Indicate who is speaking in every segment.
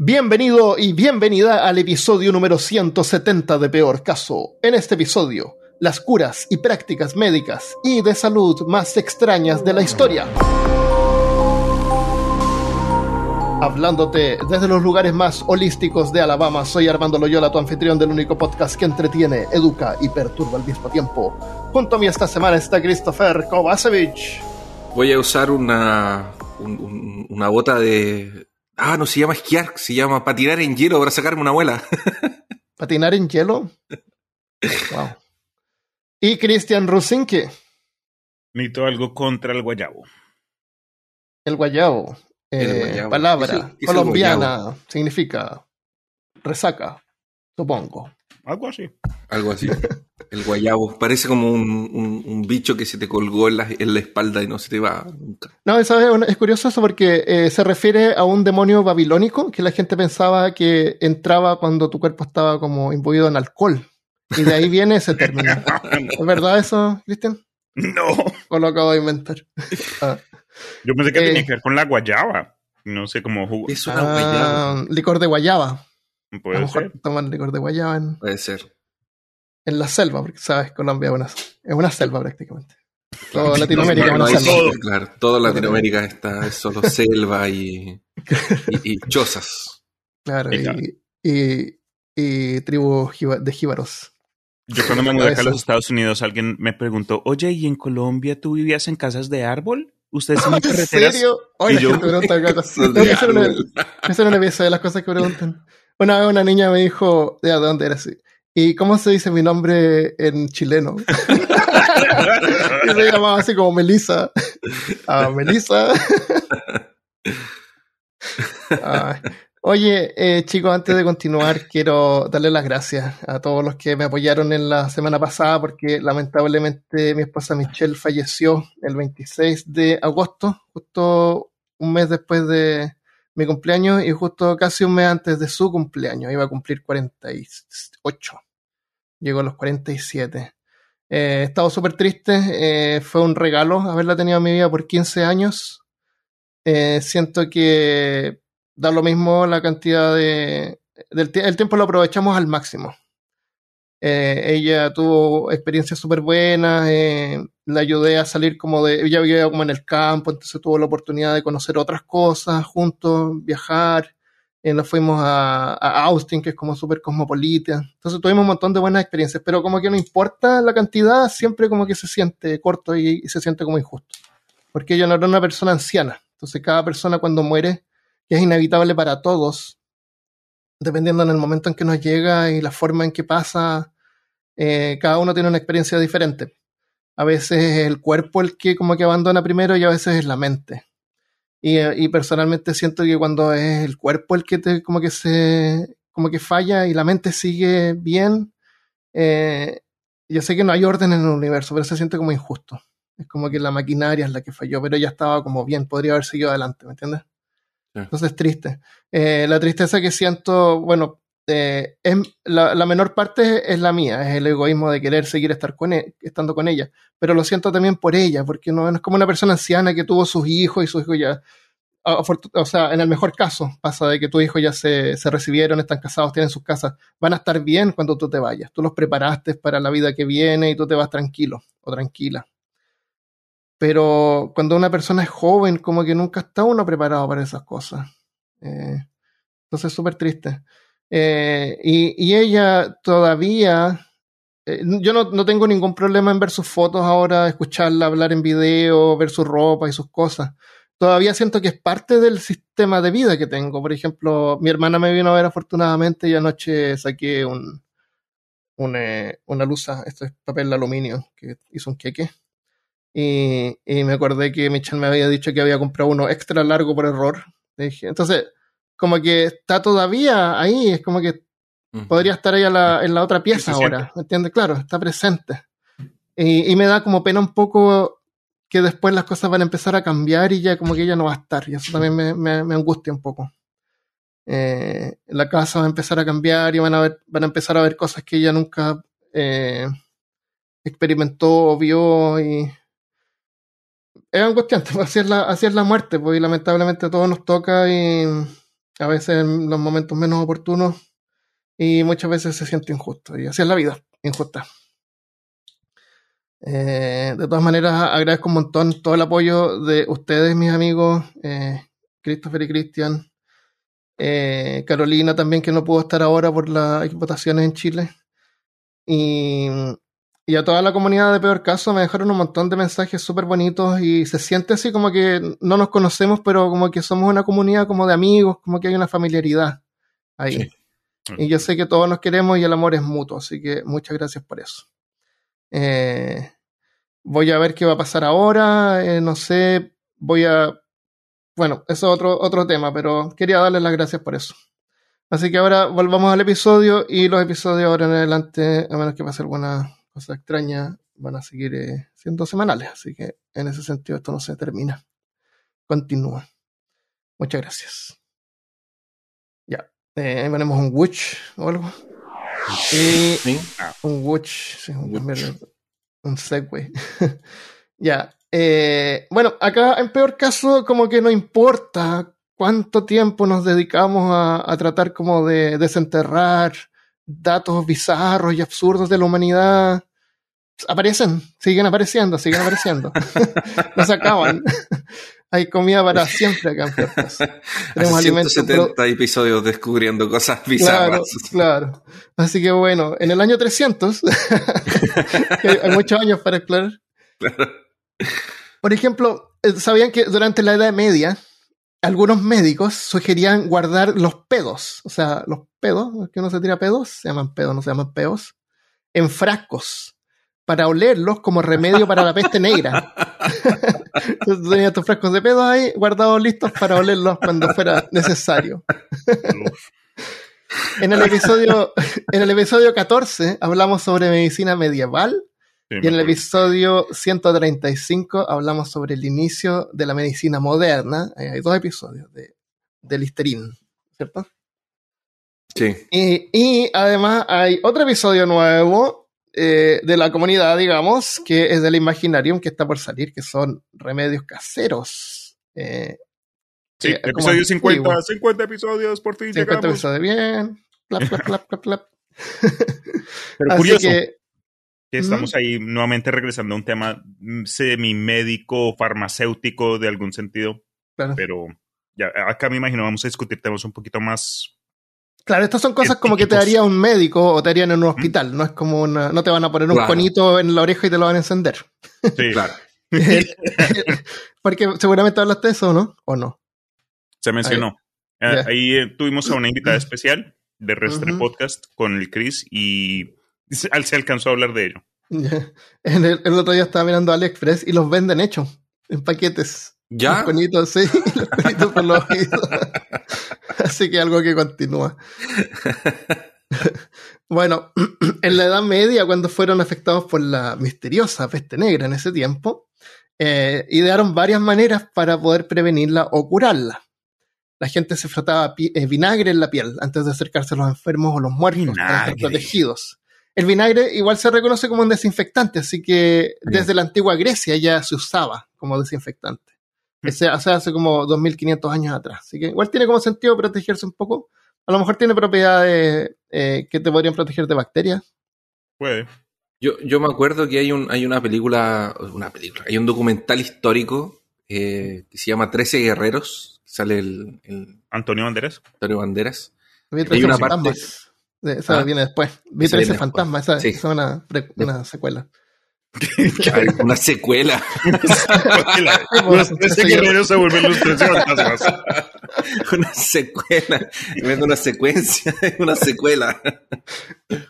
Speaker 1: Bienvenido y bienvenida al episodio número 170 de Peor Caso. En este episodio, las curas y prácticas médicas y de salud más extrañas de la historia. Hablándote desde los lugares más holísticos de Alabama, soy Armando Loyola, tu anfitrión del único podcast que entretiene, educa y perturba al mismo tiempo. Junto a mí esta semana está Christopher Kovacevic.
Speaker 2: Voy a usar una, un- un- una bota de... Ah, no se llama esquiar, se llama patinar en hielo para sacarme una abuela.
Speaker 1: Patinar en hielo. Wow. Y Christian Rusinke,
Speaker 3: Necesito algo contra el guayabo.
Speaker 1: el guayabo.
Speaker 2: El
Speaker 1: Eh,
Speaker 2: guayabo.
Speaker 1: Palabra
Speaker 2: ¿Qué es el- qué es el
Speaker 1: colombiana significa resaca, supongo.
Speaker 3: Algo así.
Speaker 2: Algo así. El guayabo. Parece como un, un- un bicho que se te colgó en la, en la espalda y no se te va nunca.
Speaker 1: No, ¿sabes? Es curioso eso porque eh, se refiere a un demonio babilónico que la gente pensaba que entraba cuando tu cuerpo estaba como imbuido en alcohol. Y de ahí viene ese término. ¿Es verdad eso, Cristian?
Speaker 3: No.
Speaker 1: ¿O lo acabo de inventar? Ah,
Speaker 3: Yo pensé que
Speaker 1: Eh.
Speaker 3: tenía que ver con la guayaba. No sé cómo jugo.
Speaker 2: Es una
Speaker 1: ah,
Speaker 2: guayaba.
Speaker 1: licor de guayaba. A lo
Speaker 3: Puede
Speaker 1: mejor
Speaker 3: ser.
Speaker 1: toman licor de guayaba en,
Speaker 2: Puede ser.
Speaker 1: en la selva, porque sabes, Colombia es una, es una selva prácticamente. Toda Latinoamérica
Speaker 2: No,
Speaker 1: es
Speaker 2: no
Speaker 1: selva.
Speaker 2: sitio, claro. Toda Latinoamérica está es solo selva y, y, y chozas.
Speaker 1: Claro, y, y, y tribu jiba- de jíbaros.
Speaker 3: Yo cuando me mudé acá a los Estados Unidos, alguien me preguntó, oye, ¿y en Colombia tú vivías en casas de árbol? ¿Ustedes en
Speaker 1: ¿En
Speaker 3: carreteras?
Speaker 1: serio? Oye,
Speaker 3: yo-
Speaker 1: gente pregunta.
Speaker 2: Son
Speaker 1: Tengo que hacer una, hacer una episodio de las cosas que preguntan. Una vez una niña me dijo, ¿de dónde eres? ¿Y cómo se dice mi nombre en chileno? y se llamaba así como Melissa. Ah, Melissa. Oye, eh, chicos, antes de continuar, quiero darle las gracias a todos los que me apoyaron en la semana pasada, porque lamentablemente mi esposa Michelle falleció el 26 de agosto, justo un mes después de mi cumpleaños y justo casi un mes antes de su cumpleaños. Iba a cumplir 48. Llegó a los 47. Eh, he estado súper triste. eh, fue un regalo haberla tenido en mi vida por 15 años. Eh, siento que da lo mismo la cantidad de... Del el tiempo lo aprovechamos al máximo. Eh, ella tuvo experiencias súper buenas, eh, la ayudé a salir como de... Ella vivía como en el campo, entonces tuvo la oportunidad de conocer otras cosas juntos, viajar. Eh, nos fuimos a, Austin, que es como súper cosmopolita. Entonces tuvimos un montón de buenas experiencias, pero como que no importa la cantidad, siempre como que se siente corto y, y se siente como injusto. Porque ella no era una persona anciana. Entonces cada persona cuando muere, que es inevitable para todos, dependiendo en el momento en que nos llega y la forma en que pasa, eh, cada uno tiene una experiencia diferente. A veces es el cuerpo el que como que abandona primero y a veces es la mente. Y, eh, personalmente siento que cuando es el cuerpo el que te como que se como que falla y la mente sigue bien, eh, yo sé que no hay orden en el universo, pero se siente como injusto. Es como que la maquinaria es la que falló, pero ella estaba como bien, podría haber seguido adelante, ¿me entiendes? Entonces triste. Eh, la tristeza que siento, bueno, eh, la, menor parte es la mía, es el egoísmo de querer seguir estar con e- estando con ella, pero lo siento también por ella, porque no, es como una persona anciana que tuvo sus hijos y sus hijos ya, o sea, en el mejor caso, pasa de que tus hijos ya se, se recibieron, están casados, tienen sus casas, van a estar bien cuando tú te vayas, tú los preparaste para la vida que viene y tú te vas tranquilo o tranquila. Pero cuando una persona es joven, como que nunca está uno preparado para esas cosas. Eh, entonces, súper triste. Eh, y, y ella todavía, eh, yo no, no tengo ningún problema en ver sus fotos ahora, escucharla hablar en video, ver su ropa y sus cosas. Todavía siento que es parte del sistema de vida que tengo. Por ejemplo, mi hermana me vino a ver afortunadamente y anoche saqué un, un, eh, una luza, esto es papel de aluminio, que hizo un queque. Y, y me acordé que Michelle me había dicho que había comprado uno extra largo por error. Entonces, como que está todavía ahí, es como que
Speaker 2: Mm.
Speaker 1: podría estar ahí a la- en la otra pieza ahora, ¿me entiendes? Claro, está presente. Y, y me da como pena un poco que después las cosas van a empezar a cambiar y ya como que ella no va a estar. Y eso también me, me- me angustia un poco. Eh, la casa va a empezar a cambiar y van a, ver, van a empezar a ver cosas que ella nunca eh, experimentó o vio y es angustiante, pues, así es la, así es la muerte, pues y lamentablemente a todos nos toca y, a veces en los momentos menos oportunos y muchas veces se siente injusto. Y así es la vida, injusta. Eh, de todas maneras, agradezco un montón todo el apoyo de ustedes, mis amigos, eh, Christopher y Cristian, eh, Carolina también, que no pudo estar ahora por las votaciones en Chile. Y, y, a toda la comunidad de Peor Caso me dejaron un montón de mensajes súper bonitos y se siente así como que no nos conocemos, pero como que somos una comunidad como de amigos, como que hay una familiaridad ahí. Y yo sé que todos nos queremos y el amor es mutuo, así que muchas gracias por eso. Eh, voy a ver qué va a pasar ahora, eh, no sé, voy a... Bueno, eso es otro, otro tema, pero quería darles las gracias por eso. Así que ahora volvamos al episodio y los episodios ahora en adelante, a menos que pase alguna cosa extraña, van a seguir eh, siendo semanales. Así que en ese sentido esto no se termina. Continúa. Muchas gracias. Ya. Eh, ponemos un witch o algo. Y ¿Sí? un witch. Sí, un, witch. un segway. ya. Eh, bueno, acá en peor caso, como que no importa cuánto tiempo nos dedicamos a, a tratar como de desenterrar datos bizarros y absurdos de la humanidad. Aparecen, siguen apareciendo, siguen apareciendo. no se acaban. Hay comida para siempre acá en.
Speaker 2: Tenemos 170 episodios descubriendo cosas bizarras.
Speaker 1: Claro, claro. Así que bueno, en el año 300, hay muchos años para explorar. Claro. Por ejemplo, eh, ¿sabían que durante la Edad Media algunos médicos sugerían guardar los pedos, o sea, los pedos, que uno se tira pedos, se llaman pedos, no se llaman peos, en frascos para olerlos como remedio para la peste negra. Entonces tenías tus frascos de pedos ahí guardados listos para olerlos cuando fuera necesario. en el episodio, en el episodio 14 hablamos sobre medicina medieval y en el episodio 135 hablamos sobre el inicio de la medicina moderna. Hay dos episodios de, de Listerine, ¿cierto?
Speaker 2: Sí.
Speaker 1: Y, y, además hay otro episodio nuevo eh, de la comunidad, digamos, que es del Imaginarium, que está por salir, que son remedios caseros. Eh,
Speaker 3: sí, eh, episodio 50, 50 episodios por fin.
Speaker 1: 50 llegamos. episodios, bien. Clap, clap, clap, clap, clap.
Speaker 3: Pero Así curioso. Que, que estamos ahí nuevamente regresando a un tema semi-médico, farmacéutico de algún sentido. Claro. Pero ya, acá me imagino vamos a discutir temas un poquito más.
Speaker 1: Claro, estas son cosas como que te daría un médico o te harían en un hospital. No es como una. No te van a poner un claro. conito en la oreja y te lo van a encender.
Speaker 2: Sí, claro.
Speaker 1: Porque seguramente hablaste de eso, ¿no? ¿O no?
Speaker 3: Se mencionó. Ahí, yeah. ahí eh, tuvimos a una invitada especial de Restre uh -huh. Podcast con el Chris y se alcanzó a hablar de ello.
Speaker 1: En el, el, otro día estaba mirando AliExpress y los venden hechos en paquetes.
Speaker 2: ¿Ya?
Speaker 1: Los conitos, sí, los conitos por los oídos. Así que algo que continúa. bueno, en la Edad Media, cuando fueron afectados por la misteriosa peste negra en ese tiempo, eh, idearon varias maneras para poder prevenirla o curarla. La gente se frotaba eh, vinagre en la piel antes de acercarse a los enfermos o los muertos vinagre. para estar protegidos el vinagre igual se reconoce como un desinfectante, así que desde la antigua Grecia ya se usaba como desinfectante. O sea, hace como 2500 años atrás. Así que igual tiene como sentido protegerse un poco. A lo mejor tiene propiedades eh, que te podrían proteger de bacterias.
Speaker 3: Puede.
Speaker 2: Yo, yo me acuerdo que hay, un, hay una película, una película, hay un documental histórico eh, que se llama Trece Guerreros, sale el, el
Speaker 3: Antonio Banderas.
Speaker 2: Antonio Banderas.
Speaker 1: Hay una parte, esa ah, viene después. Vi 13 fantasmas, esa, sí. esa, es una, una secuela.
Speaker 2: una secuela.
Speaker 3: 13 guerreros se vuelven los 13 fantasmas.
Speaker 2: una secuela. Una secuencia, una secuela.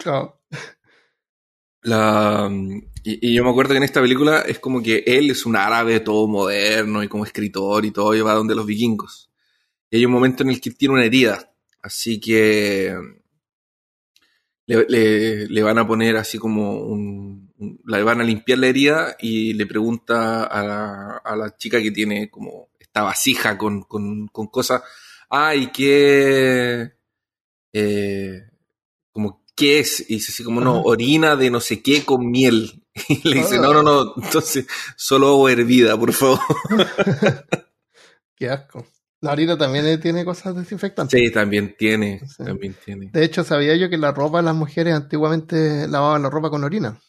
Speaker 1: No.
Speaker 2: La, y, y, yo me acuerdo que en esta película es como que él es un árabe todo moderno y como escritor y todo, y va donde los vikingos. Y hay un momento en el que tiene una herida. Así que le, le, le, van a poner así como un, un, Le van a limpiar la herida y le pregunta a la, a la chica que tiene como esta vasija con, con, con cosas. Ay, ¿qué. Eh, como, ¿qué es? Y dice así como, no, orina de no sé qué con miel. Y le dice, no, no, no, entonces solo agua hervida, por favor.
Speaker 1: qué asco. La orina también tiene cosas desinfectantes.
Speaker 2: Sí, también tiene, también tiene.
Speaker 1: De hecho, sabía yo que la ropa, las mujeres antiguamente lavaban la ropa con orina.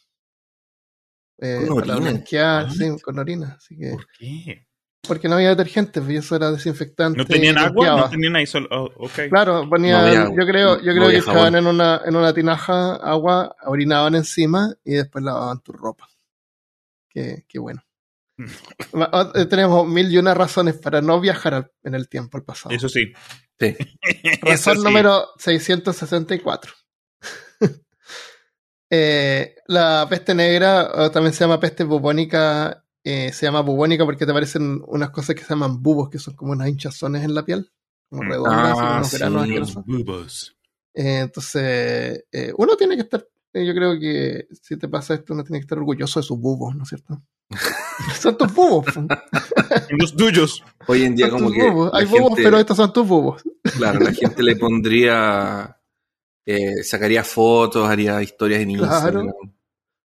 Speaker 2: Eh, ¿Con orina?
Speaker 1: sí, con orina. Así que,
Speaker 3: ¿Por qué?
Speaker 1: Porque no había detergente, pues eso era desinfectante.
Speaker 3: ¿No tenían agua? No tenían ahí solo. Oh,
Speaker 1: claro, ponían, yo creo, yo creo que estaban en una, en una tinaja agua, orinaban encima y después lavaban tu ropa. Qué, qué bueno. Eh, tenemos mil y una razones para no viajar en el tiempo al pasado.
Speaker 3: Eso sí.
Speaker 2: sí.
Speaker 1: Razón número 664. eh, la peste negra, también se llama peste bubónica, eh, se llama bubónica porque te aparecen unas cosas que se llaman bubos, que son como unas hinchazones en la piel, como mm. redondas, ah, unos granos
Speaker 3: bubos.
Speaker 1: Eh, entonces, uno tiene que estar, yo creo que si te pasa esto, uno tiene que estar orgulloso de sus bubos, ¿no es cierto? son tus bubos.
Speaker 3: Los tuyos.
Speaker 2: Hoy en día, como que.
Speaker 1: Hay bubos, pero estos son tus bubos.
Speaker 2: Claro, la gente le pondría. Eh, sacaría fotos, haría historias en Instagram.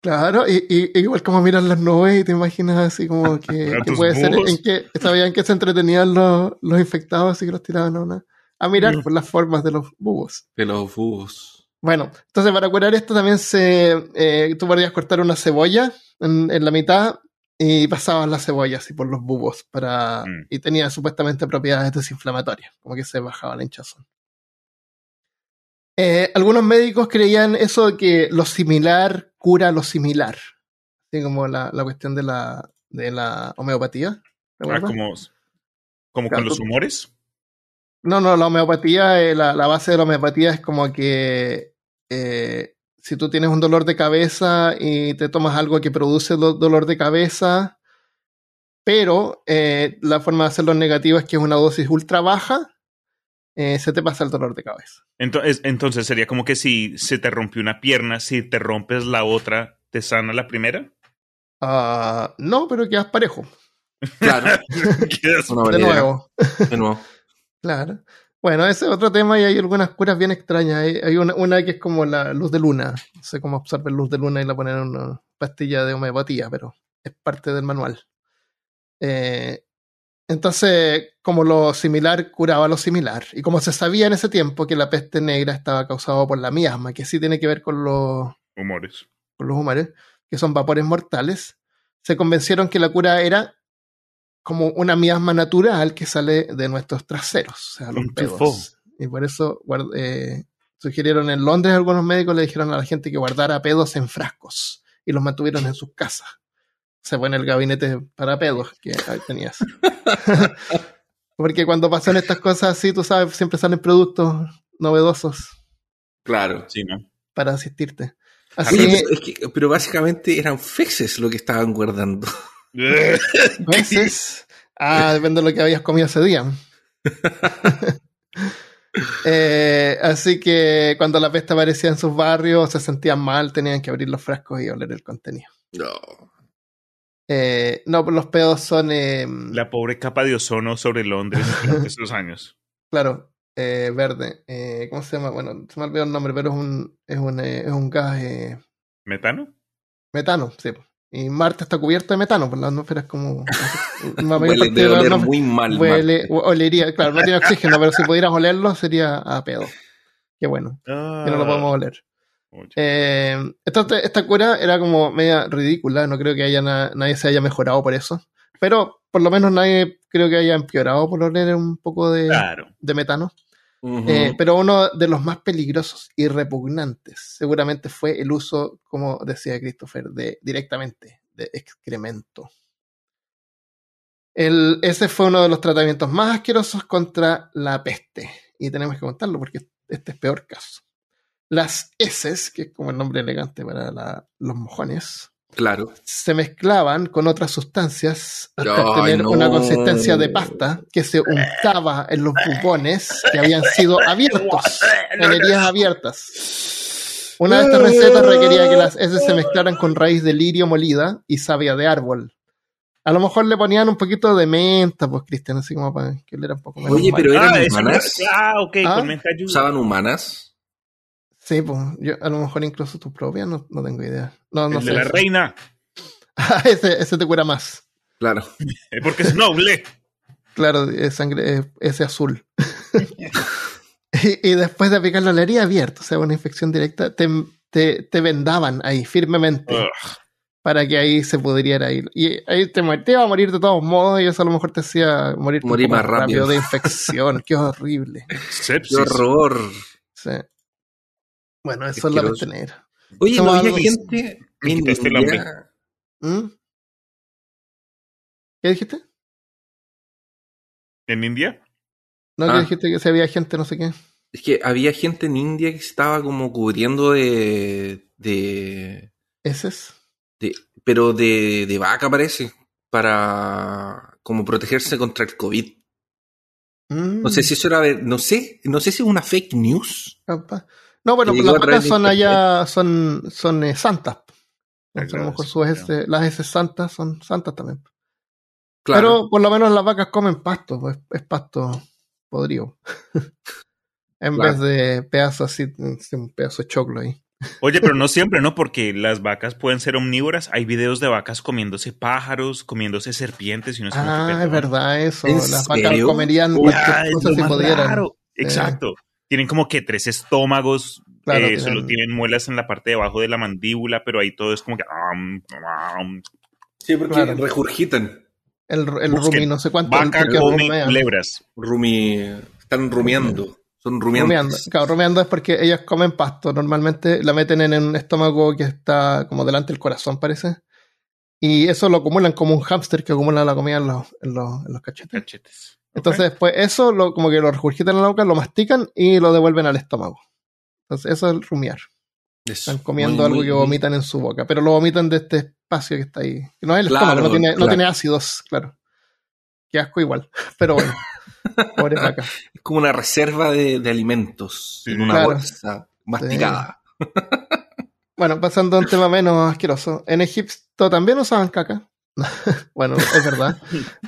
Speaker 1: Claro, y, igual como miran las nubes y te imaginas así como que, puede ser en que sabían que se entretenían los, los infectados y que los tiraban a una a mirar por las formas de los bubos.
Speaker 2: De los bubos.
Speaker 1: Bueno, entonces para curar esto también se eh, tú podrías cortar una cebolla en, en, la mitad y pasabas la cebolla así por los bubos para mm. y tenía supuestamente propiedades desinflamatorias, como que se bajaba la hinchazón. Eh, algunos médicos creían eso de que lo similar cura lo similar, así como la, la cuestión de la, de la homeopatía.
Speaker 3: Ah, como, como con los humores.
Speaker 1: No, no, la homeopatía, eh, la, la, base de la homeopatía es como que eh, si tú tienes un dolor de cabeza y te tomas algo que produce dolor de cabeza, pero eh, la forma de hacerlo negativo es que es una dosis ultra baja, eh, se te pasa el dolor de cabeza.
Speaker 3: Entonces, entonces sería como que si se te rompió una pierna, si te rompes la otra, ¿te sana la primera?
Speaker 1: Uh, no, pero quedas parejo.
Speaker 2: Claro.
Speaker 1: de nuevo.
Speaker 2: De nuevo.
Speaker 1: claro. Bueno, ese es otro tema y hay algunas curas bien extrañas. Hay, una, que es como la luz de luna. No sé cómo absorber luz de luna y la ponen en una pastilla de homeopatía, pero es parte del manual. Eh, entonces, como lo similar curaba lo similar. Y como se sabía en ese tiempo que la peste negra estaba causada por la miasma, que sí tiene que ver con los
Speaker 3: humores,
Speaker 1: con los humores, que son vapores mortales, se convencieron que la cura era como una miasma natural que sale de nuestros traseros, o sea, los pedos. Y por eso eh, sugirieron en Londres algunos médicos le dijeron a la gente que guardara pedos en frascos y los mantuvieron en sus casas. Se fue en el gabinete para pedos que tenías. Porque cuando pasan estas cosas así, tú sabes, siempre salen productos novedosos.
Speaker 2: Claro, sí, ¿no?
Speaker 1: Para asistirte.
Speaker 2: Así, pero básicamente eran feces lo que estaban guardando.
Speaker 1: ¿Veces? Ah, depende de lo que habías comido ese día. Eh, así que cuando la peste aparecía en sus barrios, se sentían mal, tenían que abrir los frascos y oler el contenido.
Speaker 2: No.
Speaker 1: Eh, no, los pedos son. Em,
Speaker 3: la pobre capa de ozono sobre Londres en esos años.
Speaker 1: Claro, eh, verde. ¿Cómo se llama? Bueno, se me olvidó el nombre, pero es un, es un, es un gas.
Speaker 3: ¿Metano?
Speaker 1: Metano, sí. Y Marte está cubierto de metano, por la atmósfera es como.
Speaker 2: huele, de oler muy mal.
Speaker 1: Huele, olería, claro, no tiene oxígeno, pero si pudieras olerlo sería a pedo. Qué bueno. que no lo podemos oler. Eh, esta, esta, cura era como media ridícula, no creo que haya nadie se haya mejorado por eso. Pero por lo menos nadie creo que haya empeorado por oler un poco de, de metano. Eh, pero uno de los más peligrosos y repugnantes seguramente fue el uso, como decía Christopher, de directamente de excremento. El, ese fue uno de los tratamientos más asquerosos contra la peste. Y tenemos que contarlo porque este es peor caso. Las heces, que es como el nombre elegante para los mojones,
Speaker 2: Claro.
Speaker 1: Se mezclaban con otras sustancias hasta tener una consistencia de pasta que se untaba en los bubones que habían sido abiertos, en heridas abiertas. Una de estas recetas requería que las heces se mezclaran con raíz de lirio molida y savia de árbol. A lo mejor le ponían un poquito de menta, pues, Cristian, así como para que le era un poco
Speaker 2: menos. Oye, pero eran ah, humanas.
Speaker 3: Ah, ok, con ¿Ah? menta
Speaker 2: ¿Usaban humanas?
Speaker 1: Sí, pues yo, a lo mejor incluso tu propia, no, no tengo idea. No, no
Speaker 3: El de la reina.
Speaker 1: ese, ese te cura más.
Speaker 2: Claro.
Speaker 3: Porque es noble.
Speaker 1: Claro, es sangre, ese azul. y, después de aplicarlo la herida abierta, o sea, una infección directa, te, te, vendaban ahí firmemente. Para que ahí se pudiera ir. Y ahí te, te iba a morir de todos modos y eso a lo mejor te hacía morir,
Speaker 2: morir más rápido.
Speaker 1: de infección. Qué horrible.
Speaker 2: Sepsis. Qué horror.
Speaker 1: Sí. Bueno, eso es, la tener.
Speaker 2: Oye, no había gente ¿Mm?
Speaker 1: ¿Qué dijiste?
Speaker 3: ¿En India?
Speaker 1: No, que ah. dijiste que se había gente, no sé qué.
Speaker 2: Es que había gente en India que estaba como cubriendo de. de.
Speaker 1: ¿Eses?
Speaker 2: De, pero de, de vaca, parece. Para. como protegerse contra el COVID. No sé mm. si eso era. No sé. No sé si es una fake news.
Speaker 1: No, bueno, las vacas son allá. son, son eh, santas. a lo mejor sus las heces santas son santas también. Pero por lo menos las vacas comen pasto, pues es pasto podrido. en vez de pedazos así, un pedazo de choclo ahí.
Speaker 3: Oye, pero no siempre, ¿no? Porque las vacas pueden ser omnívoras. Hay videos de vacas comiéndose pájaros, comiéndose serpientes y no
Speaker 1: Ah, es verdad eso. Las vacas comerían cosas si pudieran.
Speaker 3: Exacto. Tienen como que tres estómagos, eh, solo tienen muelas en la parte de abajo de la mandíbula, pero ahí todo es como que...
Speaker 2: sí, porque regurgitan.
Speaker 1: El, el rumi, no sé cuánto.
Speaker 3: Vaca come lebras.
Speaker 2: Rumi, están rumiando. Son rumiando.
Speaker 1: Claro, rumiando es porque ellas comen pasto. Normalmente la meten en un estómago que está como delante del corazón, parece. Y eso lo acumulan como un hámster que acumula la comida en los, en los, en los cachetes. Entonces, después eso lo, como que lo regurgitan en la boca, lo mastican y lo devuelven al estómago. Entonces, eso es el rumiar. Están comiendo algo que vomitan en su boca, pero lo vomitan de este espacio que está ahí. Que no es el estómago, no tiene, no tiene ácidos, claro. Qué asco igual, pero bueno.
Speaker 2: Es como una reserva de, alimentos en una bolsa masticada.
Speaker 1: bueno, pasando a un tema menos asqueroso. En Egipto también usaban caca. bueno, es verdad.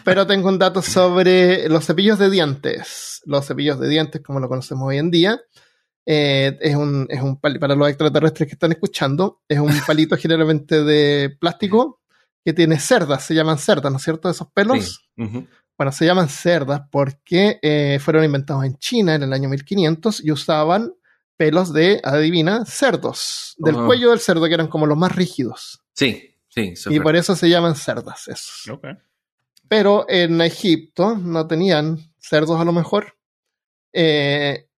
Speaker 1: Pero tengo un dato sobre los cepillos de dientes. Los cepillos de dientes, como lo conocemos hoy en día, eh, es un, es un para los extraterrestres que están escuchando, es un palito generalmente de plástico que tiene cerdas, se llaman cerdas, ¿no es cierto? Esos pelos. Bueno, se llaman cerdas porque eh, fueron inventados en China en el año 1500 y usaban pelos de, adivina, cerdos, del cuello del cerdo, que eran como los más rígidos.
Speaker 2: Sí, sí.
Speaker 1: Y por eso se llaman cerdas esos. Pero en Egipto no tenían cerdos a lo mejor. Eh,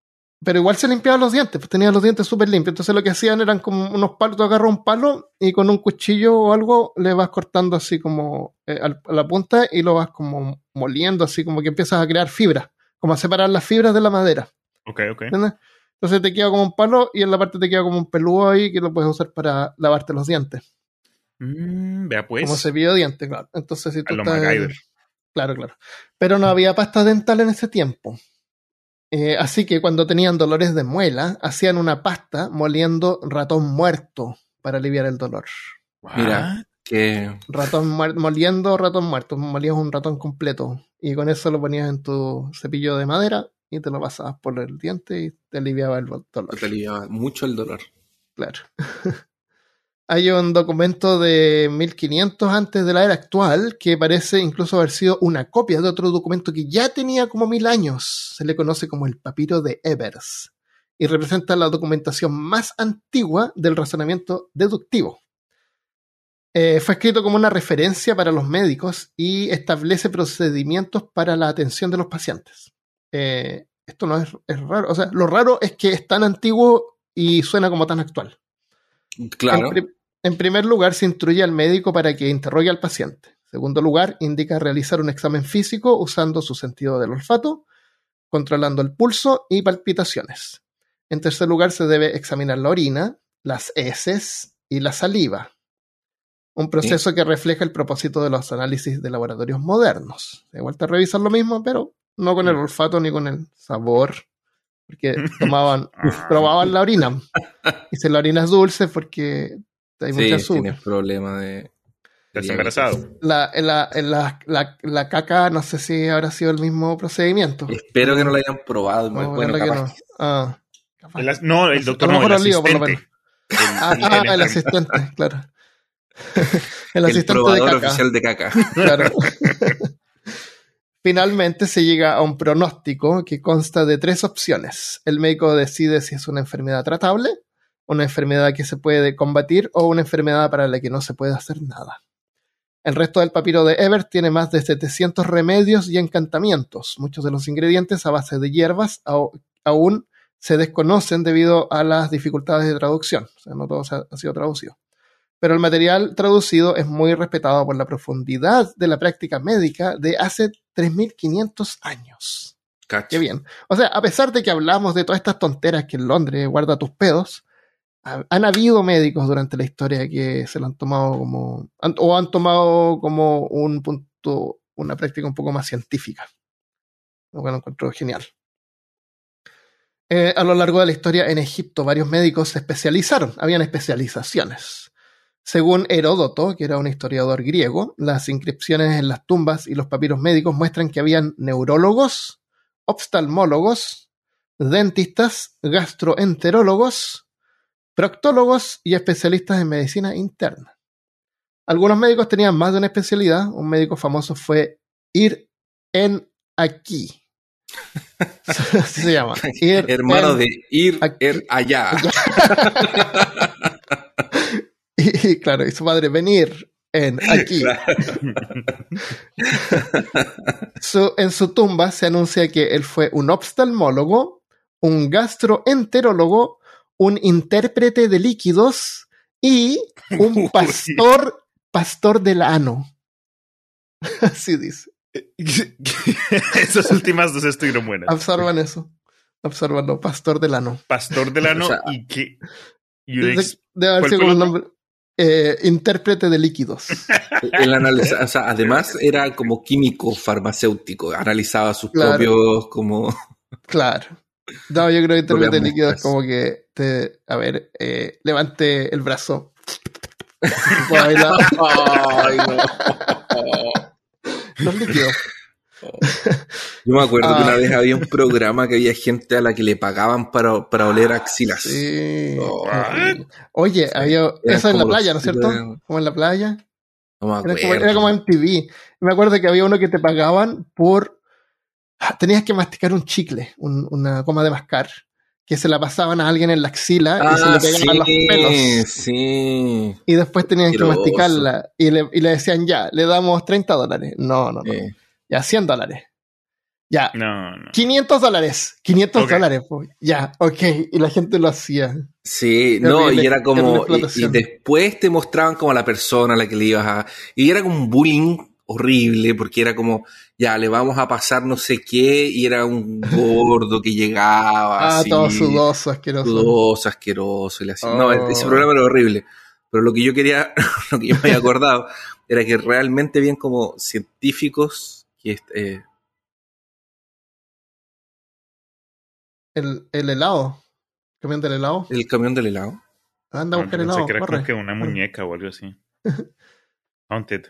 Speaker 1: pero igual se limpiaban los dientes, pues tenían los dientes súper limpios. Entonces lo que hacían eran como unos palos, tú agarras un palo y con un cuchillo o algo le vas cortando así como eh, a la punta y lo vas como moliendo, así como que empiezas a crear fibras, como a separar las fibras de la madera.
Speaker 3: Ok, ok.
Speaker 1: Entonces te queda como un palo y en la parte te queda como un peludo ahí que lo puedes usar para lavarte los dientes.
Speaker 3: Mm, vea pues.
Speaker 1: Como cepillo de dientes, claro. Entonces si tú estás... Claro, claro. Pero no había pasta dental en ese tiempo. Eh, así que cuando tenían dolores de muela, hacían una pasta moliendo ratón muerto para aliviar el dolor.
Speaker 2: Mira, que...
Speaker 1: Ratón moliendo ratón muerto, molías un ratón completo y con eso lo ponías en tu cepillo de madera y te lo pasabas por el diente y te aliviaba el dolor.
Speaker 2: Te aliviaba mucho el dolor.
Speaker 1: Claro. Hay un documento de 1500 antes de la era actual que parece incluso haber sido una copia de otro documento que ya tenía como mil años. Se le conoce como el papiro de Evers y representa la documentación más antigua del razonamiento deductivo. Eh, fue escrito como una referencia para los médicos y establece procedimientos para la atención de los pacientes. Eh, esto no es, es raro, o sea, lo raro es que es tan antiguo y suena como tan actual.
Speaker 2: Claro.
Speaker 1: En, primer lugar, se instruye al médico para que interrogue al paciente. En segundo lugar, indica realizar un examen físico usando su sentido del olfato, controlando el pulso y palpitaciones. En tercer lugar, se debe examinar la orina, las heces y la saliva. Un proceso que refleja el propósito de los análisis de laboratorios modernos. Igual te revisan lo mismo, pero no con el olfato ni con el sabor porque tomaban, probaban la orina. Y si la orina es dulce porque hay mucha azúcar.
Speaker 2: tienes problema de...
Speaker 3: ¿Estás embarazado?
Speaker 1: La, la, la, la, la, caca, no sé si habrá sido el mismo procedimiento.
Speaker 2: Espero que no lo hayan probado. No, bueno,
Speaker 1: no. Ah,
Speaker 3: el, no, el doctor no, el asistente.
Speaker 1: ah, ah el asistente, claro. el asistente de caca.
Speaker 2: oficial de caca.
Speaker 1: Claro. Finalmente se llega a un pronóstico que consta de tres opciones. El médico decide si es una enfermedad tratable, una enfermedad que se puede combatir o una enfermedad para la que no se puede hacer nada. El resto del papiro de Ebert tiene más de 700 remedios y encantamientos. Muchos de los ingredientes a base de hierbas aún se desconocen debido a las dificultades de traducción. O sea, no todo ha sido traducido. Pero el material traducido es muy respetado por la profundidad de la práctica médica de hace 3.500 años. Qué bien. O sea, a pesar de que hablamos de todas estas tonteras que en Londres guarda tus pedos, han habido médicos durante la historia que se lo han tomado como, o han tomado como un punto, una práctica un poco más científica. Lo cual encuentro genial. Eh, a lo largo de la historia en Egipto, varios médicos se especializaron, habían especializaciones. Según Heródoto, que era un historiador griego, las inscripciones en las tumbas y los papiros médicos muestran que habían neurólogos, oftalmólogos, dentistas, gastroenterólogos, proctólogos y especialistas en medicina interna. Algunos médicos tenían más de una especialidad. Un médico famoso fue Ir en aquí. Así se llama.
Speaker 2: Hermano de ir er allá.
Speaker 1: y, claro, y su madre venir en aquí. en su tumba se anuncia que él fue un oftalmólogo, un gastroenterólogo, un intérprete de líquidos y un pastor, pastor del ano. Así dice.
Speaker 3: Esas últimas dos estuvieron buenas.
Speaker 1: Absorban eso. Absorbanlo. Pastor del ano.
Speaker 3: Pastor del ano y que.
Speaker 1: Debe haber sido un nombre. Eh, intérprete de líquidos.
Speaker 2: El o sea, además era como químico farmacéutico, analizaba sus propios como.
Speaker 1: Claro. No, yo creo que intérprete de líquidos como que te, a ver, eh, levante el brazo. Ay, no.
Speaker 2: Yo me acuerdo que una ah. vez había un programa que había gente a la que le pagaban para, para oler axilas.
Speaker 1: Sí. Oye, había, eso en la playa, ¿no es cierto? Como en la playa.
Speaker 2: No me
Speaker 1: era, como, en TV. Me acuerdo que había uno que te pagaban por. Ah, tenías que masticar un chicle, una coma de mascar, que se la pasaban a alguien en la axila y se le ah, pegaban los pelos.
Speaker 2: Sí.
Speaker 1: Y después tenían que masticarla y le, y le, decían, ya, le damos 30 dólares. No, no, no. Ya, 100 dólares. Ya.
Speaker 3: No, no.
Speaker 1: 500 dólares. 500 dólares. Ya, ok. Y la gente lo hacía.
Speaker 2: Sí, no, y era como. Y, después te mostraban como a la persona a la que le ibas a. Y era como un bullying horrible, porque era como, ya, le vamos a pasar no sé qué, y era un gordo que llegaba.
Speaker 1: ah, todo sudoso, asqueroso.
Speaker 2: Sudoso, asqueroso. Y así. No, ese oh. programa era horrible. Pero lo que yo quería, lo que yo me había acordado, era que realmente bien como científicos eh,
Speaker 1: el, el helado. ¿El camión del helado?
Speaker 2: El camión del helado.
Speaker 1: Anda a buscar helado.
Speaker 3: que era como que una muñeca o algo así. Haunted.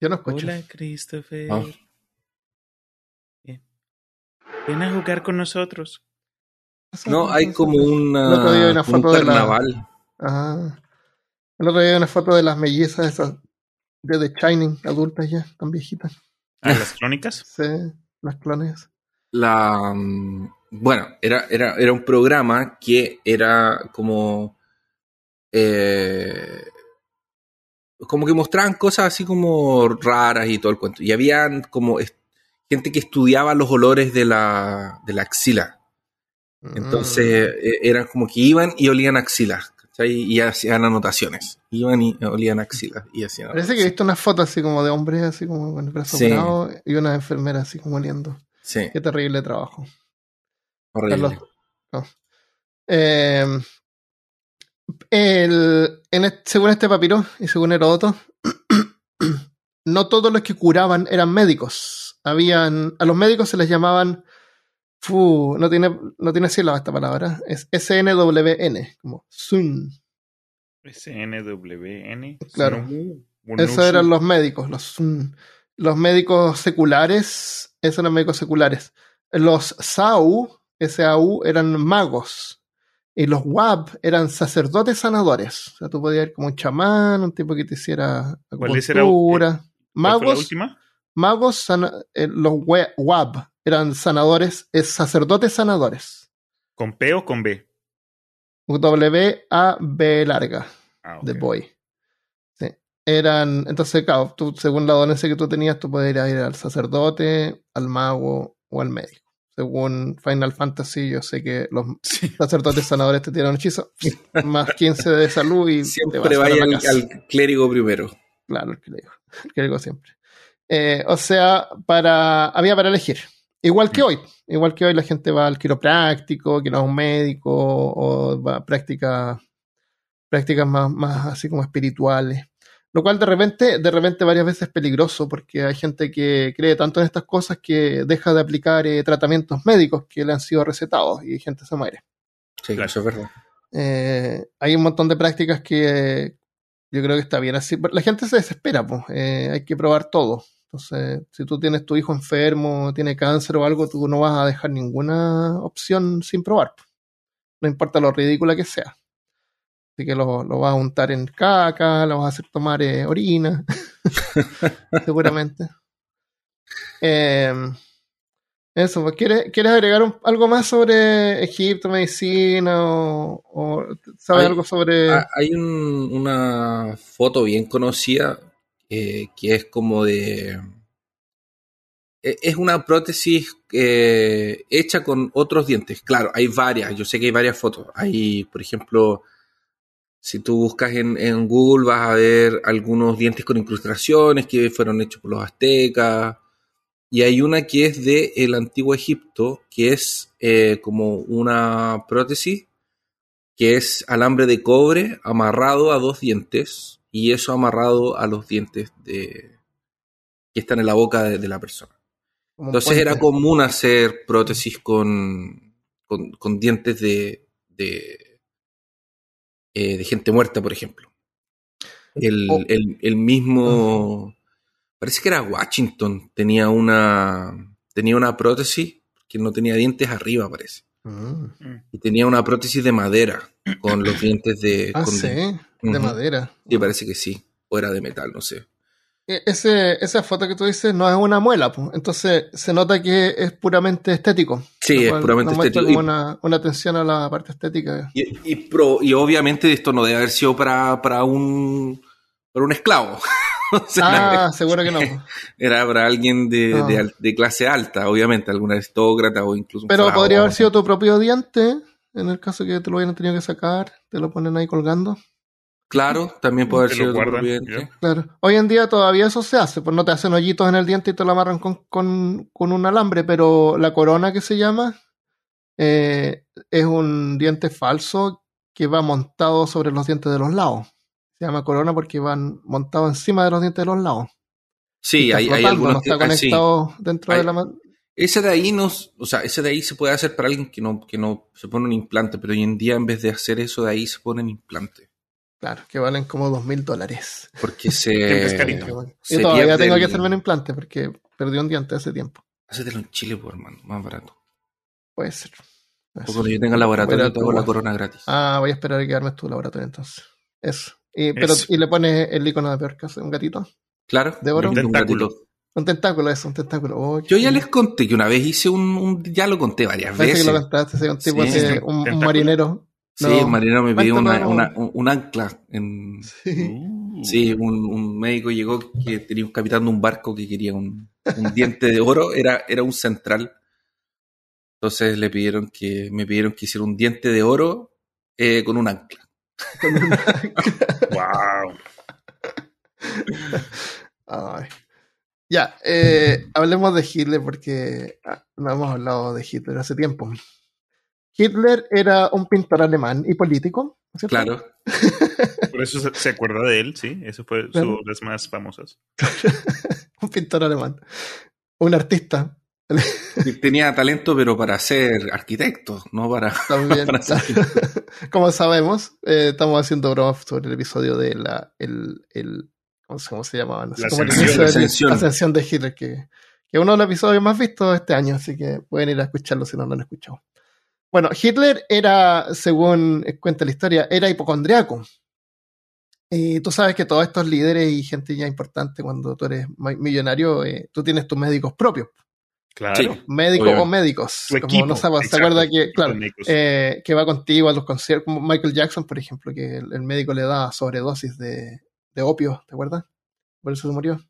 Speaker 1: Yo no escucho.
Speaker 3: Hola, Christopher. Ah. Ven a jugar con nosotros.
Speaker 2: No, hay como una,
Speaker 1: una foto un carnaval. De la... Ah. El otro día una foto de las mellizas esas de The Shining, adultas ya, tan viejitas.
Speaker 3: ¿Ah, las clónicas?
Speaker 1: sí, las clones.
Speaker 2: La. Mm, bueno, era, era, era un programa que era como. Eh, como que mostraban cosas así como raras y todo el cuento. Y había como gente que estudiaba los olores de la, de la axila. Entonces mm. e, eran como que iban y olían axilas y hacían anotaciones. Iban y olían axilas y hacían
Speaker 1: Parece que he visto una foto así como de hombres, así como con el brazo sí. y una enfermera así como oliendo.
Speaker 2: Sí.
Speaker 1: Qué terrible trabajo.
Speaker 2: Horrible.
Speaker 1: Eh, el, según este papiro y según Heródoto, no todos los que curaban eran médicos. Habían, a los médicos se les llamaban Fu, no tiene, no tiene sílaba esta palabra. Es SNWN, como Sun.
Speaker 3: SNWN.
Speaker 1: Claro. Esos eran los médicos, los Los médicos seculares, esos eran médicos seculares. Los SAU, SAU, eran magos. Y los WAB eran sacerdotes sanadores. O sea, tú podías ir como un chamán, un tipo que te hiciera
Speaker 3: acupuntura.
Speaker 1: ¿Magos?
Speaker 3: ¿Cuál fue la última?
Speaker 1: magos, eh, los Wab eran sanadores, es sacerdotes sanadores.
Speaker 3: ¿Con P o con B?
Speaker 1: W-A-B larga, ah, de boy. Sí. Eran, entonces, claro, tú, según la dolencia que tú tenías, tú podías ir al sacerdote, al mago o al médico. Según Final Fantasy, yo sé que los sacerdotes sanadores te tiran hechizo, más 15 de salud y
Speaker 2: siempre vaya al, clérigo primero.
Speaker 1: Claro, el clérigo, el clérigo siempre. Eh, o sea, para había para elegir. Igual que hoy, igual que hoy la gente va al quiropráctico, que no es un médico, o va a prácticas, prácticas más, más así como espirituales. Lo cual de repente, de repente varias veces es peligroso porque hay gente que cree tanto en estas cosas que deja de aplicar eh, tratamientos médicos que le han sido recetados y gente se muere.
Speaker 2: Sí, eso es verdad.
Speaker 1: Eh, hay un montón de prácticas que yo creo que está bien así. La gente se desespera, pues. hay que probar todo. Entonces, si tú tienes tu hijo enfermo, tiene cáncer o algo, tú no vas a dejar ninguna opción sin probar. No importa lo ridícula que sea. Así que lo, vas a untar en caca, lo vas a hacer tomar eh, orina, seguramente. Em, eso, pues, ¿quieres, ¿quieres agregar algo más sobre Egipto, medicina o, sabes algo sobre...?
Speaker 2: Hay una foto bien conocida eh, que es como de... E, es una prótesis eh, hecha con otros dientes. Claro, hay varias, yo sé que hay varias fotos. Hay, por ejemplo, si tú buscas en, Google vas a ver algunos dientes con incrustaciones que fueron hechos por los aztecas. Y hay una que es de el antiguo Egipto, que es eh, como una prótesis que es alambre de cobre amarrado a dos dientes y eso amarrado a los dientes de, que están en la boca de, la persona. Entonces era común hacer prótesis con, con, dientes de, de, eh, de, gente muerta, por ejemplo. El, oh. el, mismo, parece que era Washington, tenía una, tenía una prótesis que no tenía dientes arriba, parece. Mm. Y tenía una prótesis de madera con los dientes de...
Speaker 1: Ah, sí, de madera.
Speaker 2: Y parece que sí, o era de metal, no sé.
Speaker 1: E, ese, esa foto que tú dices no es una muela, pues. entonces se nota que es puramente estético.
Speaker 2: Sí, es puramente estético.
Speaker 1: Como una, una, atención a la parte estética.
Speaker 2: Y, y, y obviamente esto no debe haber sido para, para, un, para un esclavo.
Speaker 1: ah, seguro que no.
Speaker 2: Era para alguien de, de, clase alta, obviamente, alguna aristócrata o incluso.
Speaker 1: Pero podría haber sido tu propio diente, en el caso que te lo hubieran tenido que sacar, te lo ponen ahí colgando.
Speaker 2: Claro, también puede haber sido tu propio diente.
Speaker 1: Claro. Hoy en día todavía eso se hace, pues no te hacen hoyitos en el diente y te lo amarran con, con, con un alambre, pero la corona que se llama eh, es un diente falso que va montado sobre los dientes de los lados. Se llama corona porque van montados encima de los dientes de los lados.
Speaker 2: Sí, hay, hay, algunos
Speaker 1: no está conectado dentro de la
Speaker 2: ese de ahí no, o sea, ese de ahí se puede hacer para alguien que no, que no se pone un implante, pero hoy en día en vez de hacer eso de ahí se ponen implante.
Speaker 1: Claro, que valen como dos mil dólares.
Speaker 2: Porque se.
Speaker 1: Yo todavía tengo que hacerme un implante porque perdí un diente hace tiempo.
Speaker 2: Hacetelo en Chile, por hermano, más barato.
Speaker 1: Puede ser.
Speaker 2: cuando yo tenga laboratorio, tengo la corona gratis.
Speaker 1: Ah, voy a esperar a quedarme tu laboratorio entonces. Eso. Y, pero, y le pones el icono de peor caso, un gatito.
Speaker 2: Claro,
Speaker 1: de oro.
Speaker 2: Un tentáculo.
Speaker 1: Un tentáculo, eso, un tentáculo. Oh,
Speaker 2: Yo ya les conté que una vez hice un, ya lo conté varias veces.
Speaker 1: que lo contaste, un tipo un, marinero.
Speaker 2: Sí, un marinero me pidió una, una, un, ancla. En, sí, uh. un, un, médico llegó que tenía un capitán de un barco que quería un, diente de oro, era, era un central. Entonces le pidieron que, me pidieron que hiciera un diente de oro eh, con un ancla.
Speaker 3: wow.
Speaker 1: Ay. Ya, eh, hablemos de Hitler porque ah, no hemos hablado de Hitler hace tiempo. Hitler era un pintor alemán y político.
Speaker 2: Claro.
Speaker 3: Por eso se, acuerda de él, sí. Eso fue su obras más famosas.
Speaker 1: un pintor alemán. Un artista.
Speaker 2: Tenía talento, pero para ser arquitecto, no para.
Speaker 1: También, Como sabemos, eh, estamos haciendo bromas sobre el episodio de la, el, el cómo se llamaba, la, ascensión, de Hitler, que, es uno de los episodios más vistos este año, así que pueden ir a escucharlo si no, lo han escuchado. Bueno, Hitler era, según cuenta la historia, era hipocondriaco. Y tú sabes que todos estos líderes y gente ya importante, cuando tú eres millonario, eh, tú tienes tus médicos propios.
Speaker 3: Claro.
Speaker 1: médicos o médicos. como no sabes, ¿te acuerdas que, claro, eh, que va contigo a los conciertos, como Michael Jackson, por ejemplo, que el, médico le da sobredosis de, de, opio, ¿te acuerdas? Por eso se murió.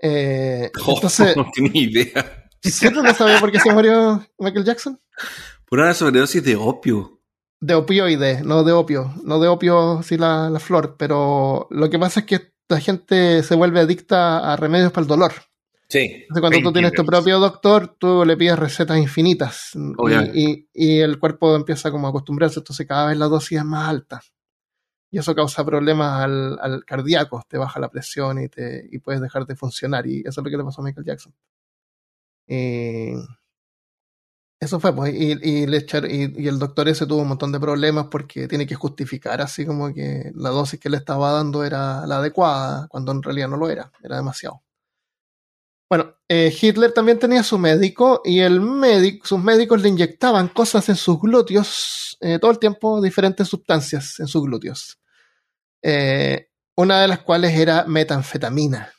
Speaker 2: Eh, entonces, no tenía idea.
Speaker 1: ¿Cierto? ¿No sabía por qué se murió Michael Jackson?
Speaker 2: Por una sobredosis de opio.
Speaker 1: De opioide, no de opio. No de opio, sí la, la flor, pero lo que pasa es que la gente se vuelve adicta a remedios para el dolor.
Speaker 2: Sí.
Speaker 1: cuando tú tienes tu propio doctor, tú le pides recetas infinitas y, y, el cuerpo empieza como a acostumbrarse, entonces cada vez la dosis es más alta. Y eso causa problemas al, al cardíaco, te baja la presión y, te, y puedes dejar de funcionar. Y eso es lo que le pasó a Michael Jackson. Eso fue, pues, y, y, le y, y, el doctor ese tuvo un montón de problemas porque tiene que justificar así como que la dosis que le estaba dando era la adecuada, cuando en realidad no lo era, era demasiado. Bueno, eh, Hitler también tenía su médico y el médico, sus médicos le inyectaban cosas en sus glúteos eh, todo el tiempo, diferentes sustancias en sus glúteos. Eh, una de las cuales era metanfetamina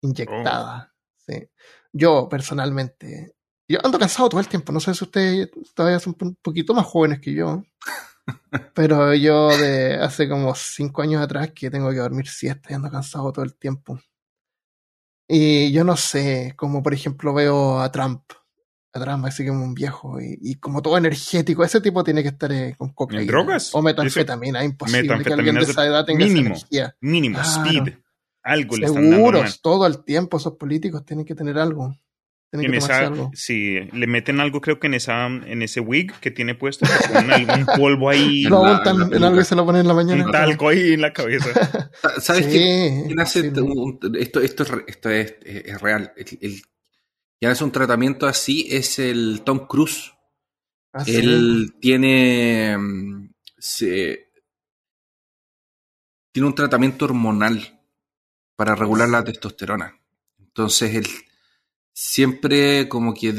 Speaker 1: inyectada. Oh. Yo personalmente, yo ando cansado todo el tiempo. No sé si ustedes todavía son un poquito más jóvenes que yo. pero yo de hace como cinco años atrás que tengo que dormir siesta y ando cansado todo el tiempo. Y yo no sé, como por ejemplo veo a Trump, a Trump así como un viejo y, como todo energético, ese tipo tiene que estar eh, con cocaína.
Speaker 3: drogas?
Speaker 1: O metanfetamina, imposible que alguien de esa edad tenga
Speaker 3: mínimo,
Speaker 1: esa energía.
Speaker 3: Mínimo, speed. Algo
Speaker 1: le están dando todo el tiempo esos políticos tienen que tener algo
Speaker 3: en esa, Sí, le meten algo, creo que en esa en ese wig que tiene puesto, un polvo ahí.
Speaker 1: Lo untan en algo y se lo ponen en la mañana.
Speaker 3: Un talco ahí en la cabeza.
Speaker 2: ¿Sabes qué? esto, esto, esto es, es real. El, el, quien hace un tratamiento así es el Tom Cruise. ¿Ah, Él tiene. Mm, se, tiene un tratamiento hormonal para regular la testosterona. Entonces, él siempre como que,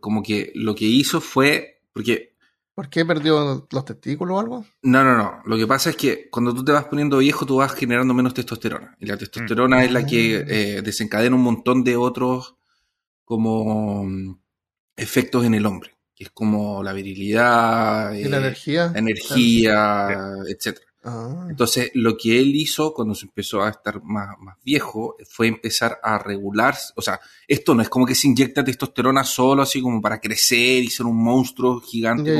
Speaker 2: como que lo que hizo fue, porque...
Speaker 1: ¿Por qué perdió los testículos o algo?
Speaker 2: No, no, no. Lo que pasa es que cuando tú te vas poniendo viejo, tú vas generando menos testosterona. Y la testosterona es la que ah. eh, desencadena un montón de otros como mm, efectos en el hombre, que es como la virilidad,
Speaker 1: ¿Y la eh, energía,
Speaker 2: energía, etcétera. Ah. Entonces, lo que él hizo cuando se empezó a estar más, más, viejo fue empezar a regular, o sea, esto no es como que se inyecta testosterona solo así como para crecer y ser un monstruo gigante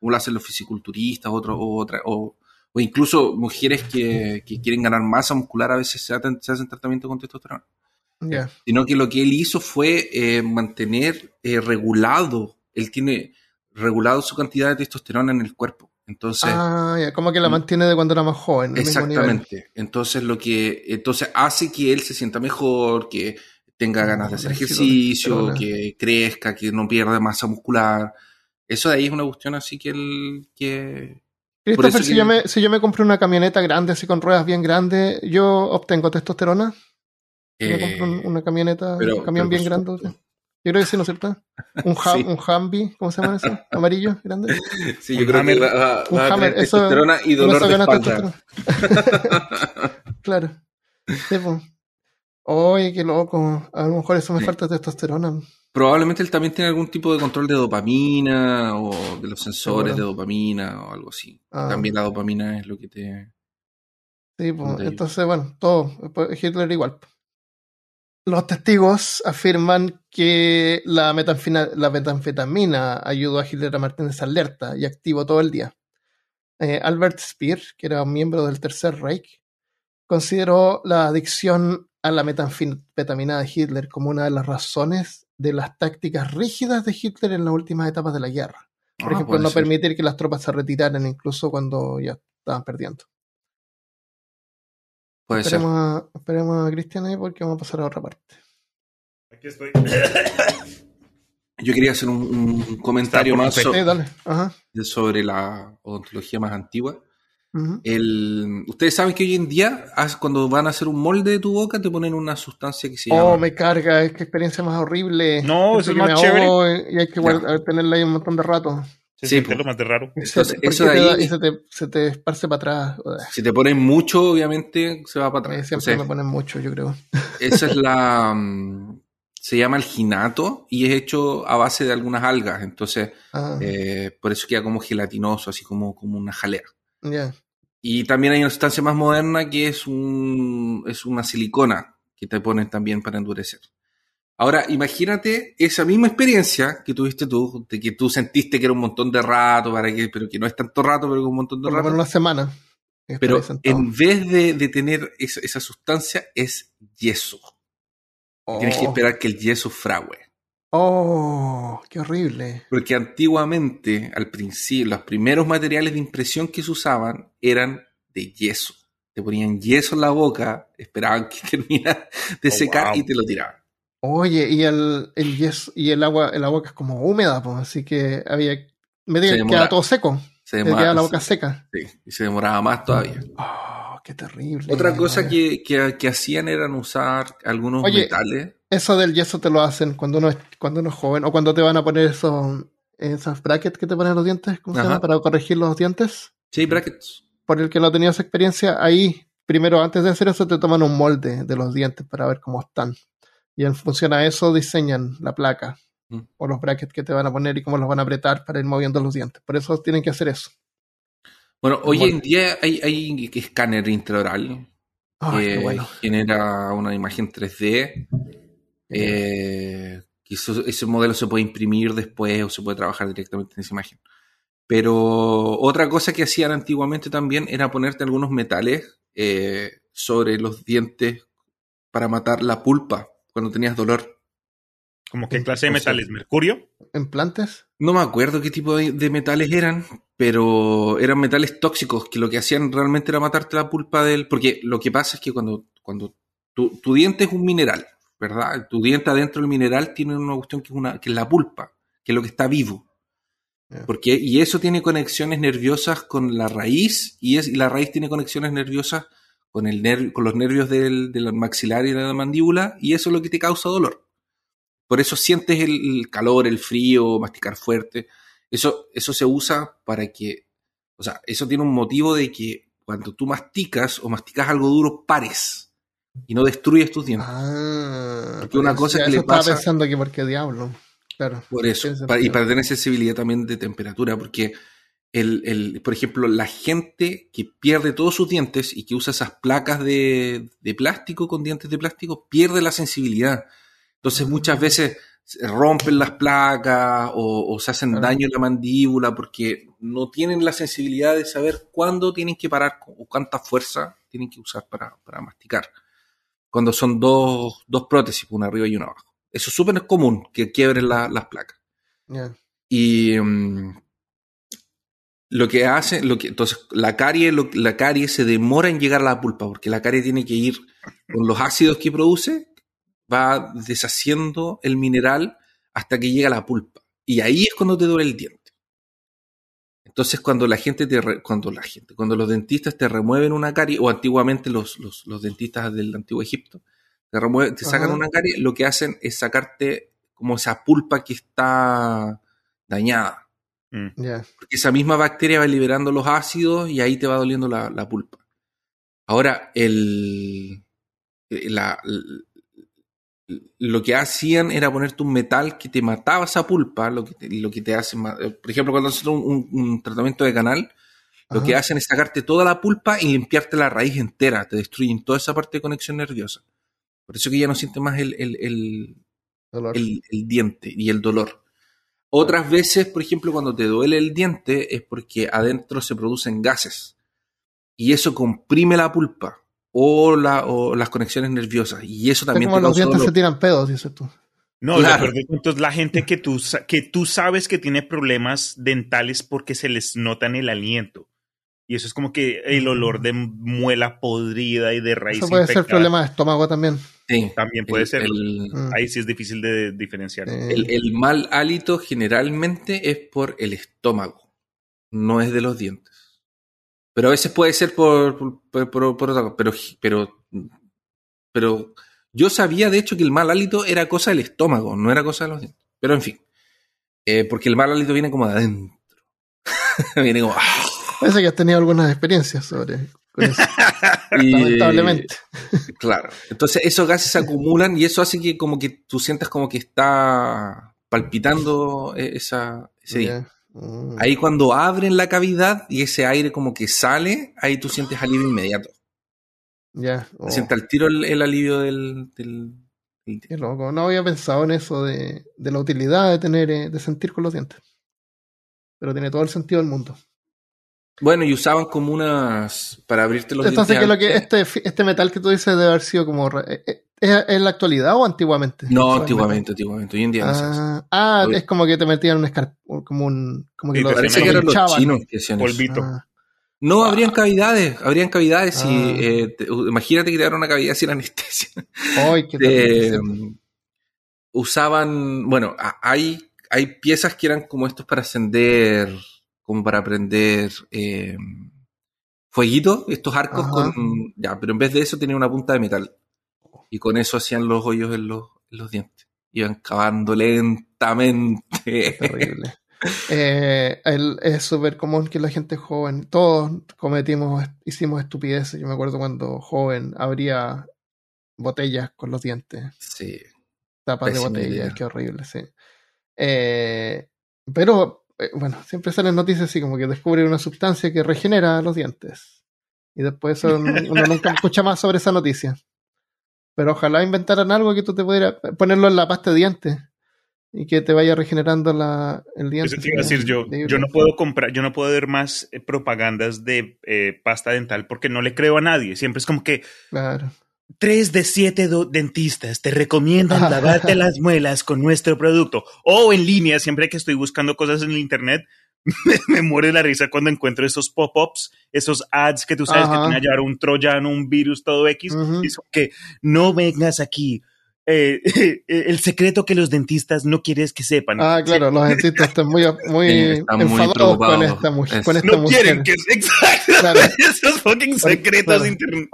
Speaker 2: como, lo hacen los fisiculturistas otro, o, otra, o, o, incluso mujeres que, que, quieren ganar masa muscular a veces se, hacen, tratamiento con testosterona. Sino que lo que él hizo fue eh, mantener eh, regulado, él tiene regulado su cantidad de testosterona en el cuerpo. Entonces,
Speaker 1: ah, ya, como que la mantiene de cuando era más joven.
Speaker 2: Exactamente. Entonces lo que entonces hace que él se sienta mejor, que tenga ganas de hacer ejercicio, que crezca, que no pierda masa muscular. Eso de ahí es una cuestión así que él que
Speaker 1: Christopher, si, yo me, si yo me compré una camioneta grande, así con ruedas bien grandes, ¿yo obtengo testosterona? me compro eh, una camioneta, un camión bien grande. Yo creo que sí, ¿no es cierto? Un, un Humvee, ¿cómo se llama eso? Amarillo, grande.
Speaker 2: Sí, yo creo que va, un a hammer, eso, y dolor de espalda.
Speaker 1: claro. Sí, pues. Oye, qué loco. A lo mejor eso me falta testosterona.
Speaker 2: Probablemente él también tiene algún tipo de control de dopamina o de los sensores de dopamina o algo así. Ah. También la dopamina es lo que te...
Speaker 1: Sí, pues, entonces, bueno, todo. Hitler igual. Los testigos afirman que la, metanfetamina ayudó a Hitler a mantenerse alerta y activo todo el día. Eh, Albert Speer, que era un miembro del Tercer Reich, consideró la adicción a la metanfetamina de Hitler como una de las razones de las tácticas rígidas de Hitler en las últimas etapas de la guerra. Por ah, ejemplo, no permitir que las tropas se retiraran incluso cuando ya estaban perdiendo.
Speaker 2: Puede
Speaker 1: esperemos, ser. A, esperemos a Cristian ahí porque vamos a pasar a otra parte.
Speaker 3: Aquí estoy.
Speaker 2: Yo quería hacer un, comentario más sobre la odontología más antigua. El, Ustedes saben que hoy en día, cuando van a hacer un molde de tu boca, te ponen una sustancia que se llama.
Speaker 1: Oh, me carga, es que experiencia más horrible.
Speaker 3: No, eso es más chévere.
Speaker 1: Y hay que tenerla ahí un montón de rato.
Speaker 3: Sí, lo más de raro.
Speaker 1: eso de ahí, se, te, se, te, esparce para atrás.
Speaker 2: Si te pones mucho, obviamente se va para atrás.
Speaker 1: siempre me ponen mucho, yo creo.
Speaker 2: Esa es la. Mm, se llama el ginato y es hecho a base de algunas algas. Entonces, ah. eh, por eso queda como gelatinoso, así como, como una jalea. Y también hay una sustancia más moderna que es, un, es una silicona que te ponen también para endurecer. Ahora, imagínate esa misma experiencia que tuviste tú, de que tú sentiste que era un montón de rato, para que, pero que no es tanto rato, pero que un montón de rato.
Speaker 1: Por una semana.
Speaker 2: Pero en vez de, de tener esa, esa, sustancia, es yeso. Tienes que oh. esperar que el yeso frague.
Speaker 1: Oh, qué horrible.
Speaker 2: Porque antiguamente, al principio, los primeros materiales de impresión que se usaban eran de yeso. Te ponían yeso en la boca, esperaban que terminara de oh, secar y te lo tiraban.
Speaker 1: Oye, y el, el yes, y el agua, el agua que es como húmeda, pues, así que había. Me que quedaba todo seco. Se demoraba, quedaba la boca seca.
Speaker 2: Sí, y se demoraba más todavía.
Speaker 1: Oh, qué terrible.
Speaker 2: Otra cosa que, que, hacían eran usar algunos metales.
Speaker 1: Eso del yeso te lo hacen cuando uno es, cuando uno es joven, o cuando te van a poner esos, esas brackets que te ponen los dientes, ¿cómo se llama? Para corregir los dientes.
Speaker 2: Sí, brackets.
Speaker 1: Por el que no tenías experiencia, ahí, primero, antes de hacer eso, te toman un molde de los dientes para ver cómo están. Y en función a eso diseñan la placa mm. o los brackets que te van a poner y cómo los van a apretar para ir moviendo los dientes. Por eso tienen que hacer eso.
Speaker 2: Bueno, hoy en día hay, hay escáner intraoral que genera una imagen 3D. Eh, ese modelo se puede imprimir después o se puede trabajar directamente en esa imagen. Pero otra cosa que hacían antiguamente también era ponerte algunos metales eh, sobre los dientes para matar la pulpa cuando tenías dolor.
Speaker 3: ¿Como qué clase de metales? ¿Mercurio?
Speaker 1: ¿Implantes?
Speaker 2: No me acuerdo qué tipo de, metales eran, pero eran metales tóxicos que lo que hacían realmente era matarte la pulpa del. Porque lo que pasa es que cuando, cuando tu, diente es un mineral, ¿verdad? Tu diente adentro del mineral tiene una cuestión que es, una, que es la pulpa, que es lo que está vivo. Porque, y eso tiene conexiones nerviosas con la raíz, y, es, y la raíz tiene conexiones nerviosas con, el con los nervios del, del, maxilar y de la mandíbula, y eso es lo que te causa dolor. Por eso sientes el, calor, el frío, masticar fuerte. Eso, eso se usa para que, o sea, eso tiene un motivo de que cuando tú masticas o masticas algo duro, pares y no destruyes tus dientes.
Speaker 1: Ah, Porque una cosa que le pasa. Pensando que por qué diablo. Claro.
Speaker 2: Por eso. y para tener sensibilidad también de temperatura, porque el, por ejemplo, la gente que pierde todos sus dientes y que usa esas placas de, plástico con dientes de plástico, pierde la sensibilidad. Entonces muchas veces rompen las placas o, se hacen daño en la mandíbula porque no tienen la sensibilidad de saber cuándo tienen que parar o cuánta fuerza tienen que usar para, masticar. Cuando son dos, dos, prótesis, una arriba y una abajo. Eso es súper común, que quiebren las placas. Y... Mm, lo que hace, lo que, entonces la carie, la carie se demora en llegar a la pulpa, porque la carie tiene que ir con los ácidos que produce, va deshaciendo el mineral hasta que llega a la pulpa. Y ahí es cuando te duele el diente. Entonces, cuando la gente te cuando la gente, cuando los dentistas te remueven una carie, o antiguamente los, los, los dentistas del antiguo Egipto, te, remueven, te sacan una carie, lo que hacen es sacarte como esa pulpa que está dañada.
Speaker 1: Mm.
Speaker 2: Porque esa misma bacteria va liberando los ácidos y ahí te va doliendo la, pulpa. Ahora, el, eh, la, lo que hacían era ponerte un metal que te mataba esa pulpa, lo que te, lo que te hace, eh, por ejemplo, cuando haces un, tratamiento de canal, lo que hacen es sacarte toda la pulpa y limpiarte la raíz entera, te destruyen toda esa parte de conexión nerviosa. Por eso que ya no sientes más el, el, el diente y el dolor. Otras veces, por ejemplo, cuando te duele el diente es porque adentro se producen gases y eso comprime la pulpa o, la, o las conexiones nerviosas y eso también...
Speaker 1: Es como los dientes se tiran pedos, dices tú.
Speaker 3: No, claro. entonces la gente que tú, que tú sabes que tiene problemas dentales porque se les nota en el aliento. Y eso es como que el olor de muela podrida y de raíz.
Speaker 1: Eso puede ser problema de estómago también.
Speaker 3: Sí, también puede ser. Mm. Ahí sí es difícil de diferenciar.
Speaker 2: El, mal hálito generalmente es por el estómago, no es de los dientes. Pero a veces puede ser por, por, por, pero, pero, pero yo sabía de hecho que el mal hálito era cosa del estómago, no era cosa de los dientes. Pero en fin, eh, porque el mal hálito viene como de adentro. Viene como.
Speaker 1: Parece que has tenido algunas experiencias sobre eso. Lamentablemente.
Speaker 2: Claro. Entonces esos gases se acumulan y eso hace que como que tú sientas como que está palpitando e-, esa, ese mm. Ahí cuando abren la cavidad y ese aire como que sale, ahí tú sientes alivio inmediato.
Speaker 1: Ya.
Speaker 2: Oh. Sientes al tiro el, alivio del,
Speaker 1: Qué loco. No había pensado en eso de, de la utilidad de tener, eh, de sentir con los dientes. Pero tiene todo el sentido del mundo.
Speaker 2: Bueno, y usaban como unas para abrirte los
Speaker 1: Entonces, que lo que este, este metal que tú dices debe haber sido como eh, eh, ¿Es en la actualidad o antiguamente?
Speaker 2: No, antiguamente, antiguamente. Hoy en día
Speaker 1: ah, ah es como que te metían un escar como un como que
Speaker 2: lo, parece que eran los chinos que hacían
Speaker 3: Polvito. Ah.
Speaker 2: No, habrían cavidades, habrían cavidades y ah. eh, imagínate que te dieron una cavidad sin anestesia.
Speaker 1: Ay, qué
Speaker 2: usaban, bueno, hay, hay piezas que eran como estos para ascender como para prender eh, fueguito, estos arcos con. Ya, pero en vez de eso tenía una punta de metal. Y con eso hacían los hoyos en los, dientes. Iban cavando lentamente.
Speaker 1: Terrible. Eh, es súper común que la gente joven, todos cometimos, hicimos estupideces. Yo me acuerdo cuando joven abría botellas con los dientes.
Speaker 2: Sí.
Speaker 1: Tapas de botellas, qué horrible, sí. Eh, pero eh, bueno, siempre salen noticias así como que descubre una sustancia que regenera los dientes. Y después uno nunca escucha más sobre esa noticia. Pero ojalá inventaran algo que tú te pudieras ponerlo en la pasta de dientes y que te vaya regenerando la, el diente.
Speaker 3: Eso te iba a decir yo. Yo no puedo comprar, yo no puedo ver más eh, propagandas de eh, pasta dental porque no le creo a nadie. Siempre es como que.
Speaker 1: Claro.
Speaker 3: Tres de siete dentistas te recomiendan lavarte las muelas con nuestro producto. O en línea, siempre que estoy buscando cosas en el internet, me, muere la risa cuando encuentro esos pop-ups, esos ads que tú sabes que tienen a llevar un troyano, un virus, todo X. y que no vengas aquí. Eh, el secreto que los dentistas no quieres que sepan.
Speaker 1: Ah, claro, los dentistas están muy, muy enfadados con esta, mujer.
Speaker 3: no quieren que... Exacto. Claro. Esos fucking secretos internet.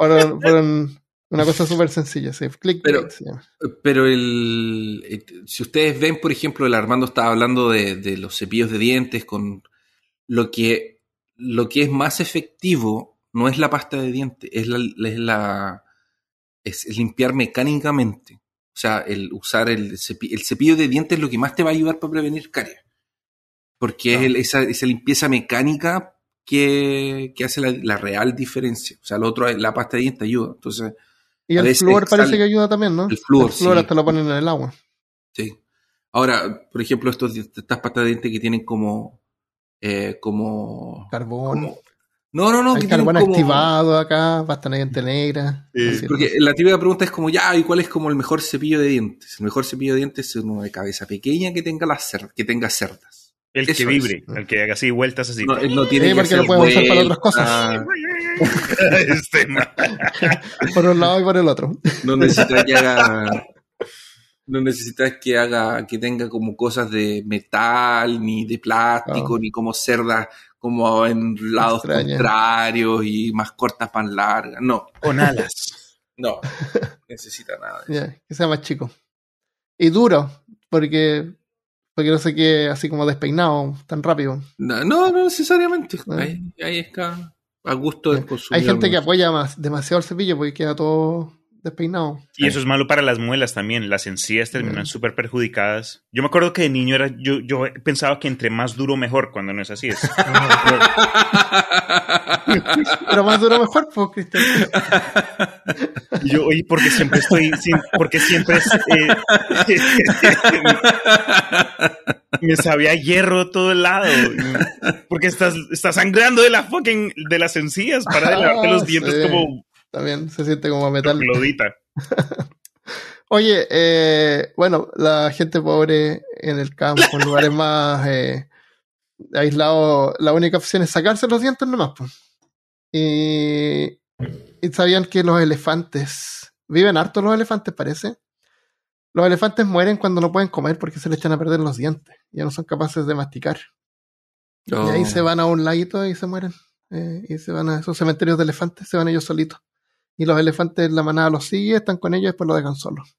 Speaker 1: Una cosa súper sencilla, sí.
Speaker 2: pero, pero el, si ustedes ven, por ejemplo, el Armando estaba hablando de, los cepillos de dientes con lo que, lo que es más efectivo no es la pasta de dientes, es la, es la es limpiar mecánicamente. O sea, el usar el cepillo, el cepillo de dientes es lo que más te va a ayudar para prevenir caries. Porque es esa, esa, limpieza mecánica que, hace la, la, real diferencia. O sea, lo otro, la pasta de dientes ayuda. Entonces,
Speaker 1: y el flúor parece que ayuda también, ¿no?
Speaker 2: El flúor,
Speaker 1: el flúor hasta lo ponen en el agua.
Speaker 2: Sí. Ahora, por ejemplo, estos, estas pastas de dientes que tienen como... Eh, como...
Speaker 1: Carbón.
Speaker 2: no, no, no.
Speaker 1: Hay carbón activado acá, pasta de diente negra.
Speaker 2: porque la típica pregunta es como, ya, ¿y cuál es como el mejor cepillo de dientes? El mejor cepillo de dientes es uno de cabeza pequeña que tenga, las que tenga cerdas.
Speaker 3: El que vibre, el que haga así vueltas así.
Speaker 2: No, no tiene
Speaker 1: sí, porque lo podemos usar para otras cosas. este, por un lado y por el otro.
Speaker 2: No necesitas que haga. No necesitas que haga, que tenga como cosas de metal, ni de plástico, ni como cerdas como en lados contrarios y más cortas, más largas. No.
Speaker 3: Con alas.
Speaker 2: No, necesita nada.
Speaker 1: que sea más chico. Y duro, porque porque no sé qué, así como despeinado tan rápido.
Speaker 2: No, no, necesariamente. Ah. Ahí, ahí está a gusto del consumidor.
Speaker 1: Hay gente que apoya más, demasiado el cepillo porque queda todo despeinado.
Speaker 3: Y eso es malo para las muelas también. Las encías terminan mm. súper perjudicadas. Yo me acuerdo que de niño era, yo, yo pensaba que entre más duro mejor, cuando no es así. Es.
Speaker 1: Pero más duro mejor, pues, Cristian.
Speaker 3: Yo, oye, porque siempre estoy, porque siempre es, eh, me sabía hierro todo el lado. Porque estás, estás sangrando de la fucking, de las encías para lavarte los dientes como
Speaker 1: también se siente como metal.
Speaker 3: Lodita.
Speaker 1: Oye, eh, bueno, la gente pobre en el campo, en lugares más eh, aislados, la única opción es sacarse los dientes nomás. Pues. Y, y sabían que los elefantes, viven harto los elefantes, parece. Los elefantes mueren cuando no pueden comer porque se le echan a perder los dientes. Ya no son capaces de masticar. Y ahí se oh. van a un laguito y se mueren. Eh, y se van a esos cementerios de elefantes, se van ellos solitos y los elefantes, la manada los sigue, están con ellos y después lo dejan solos.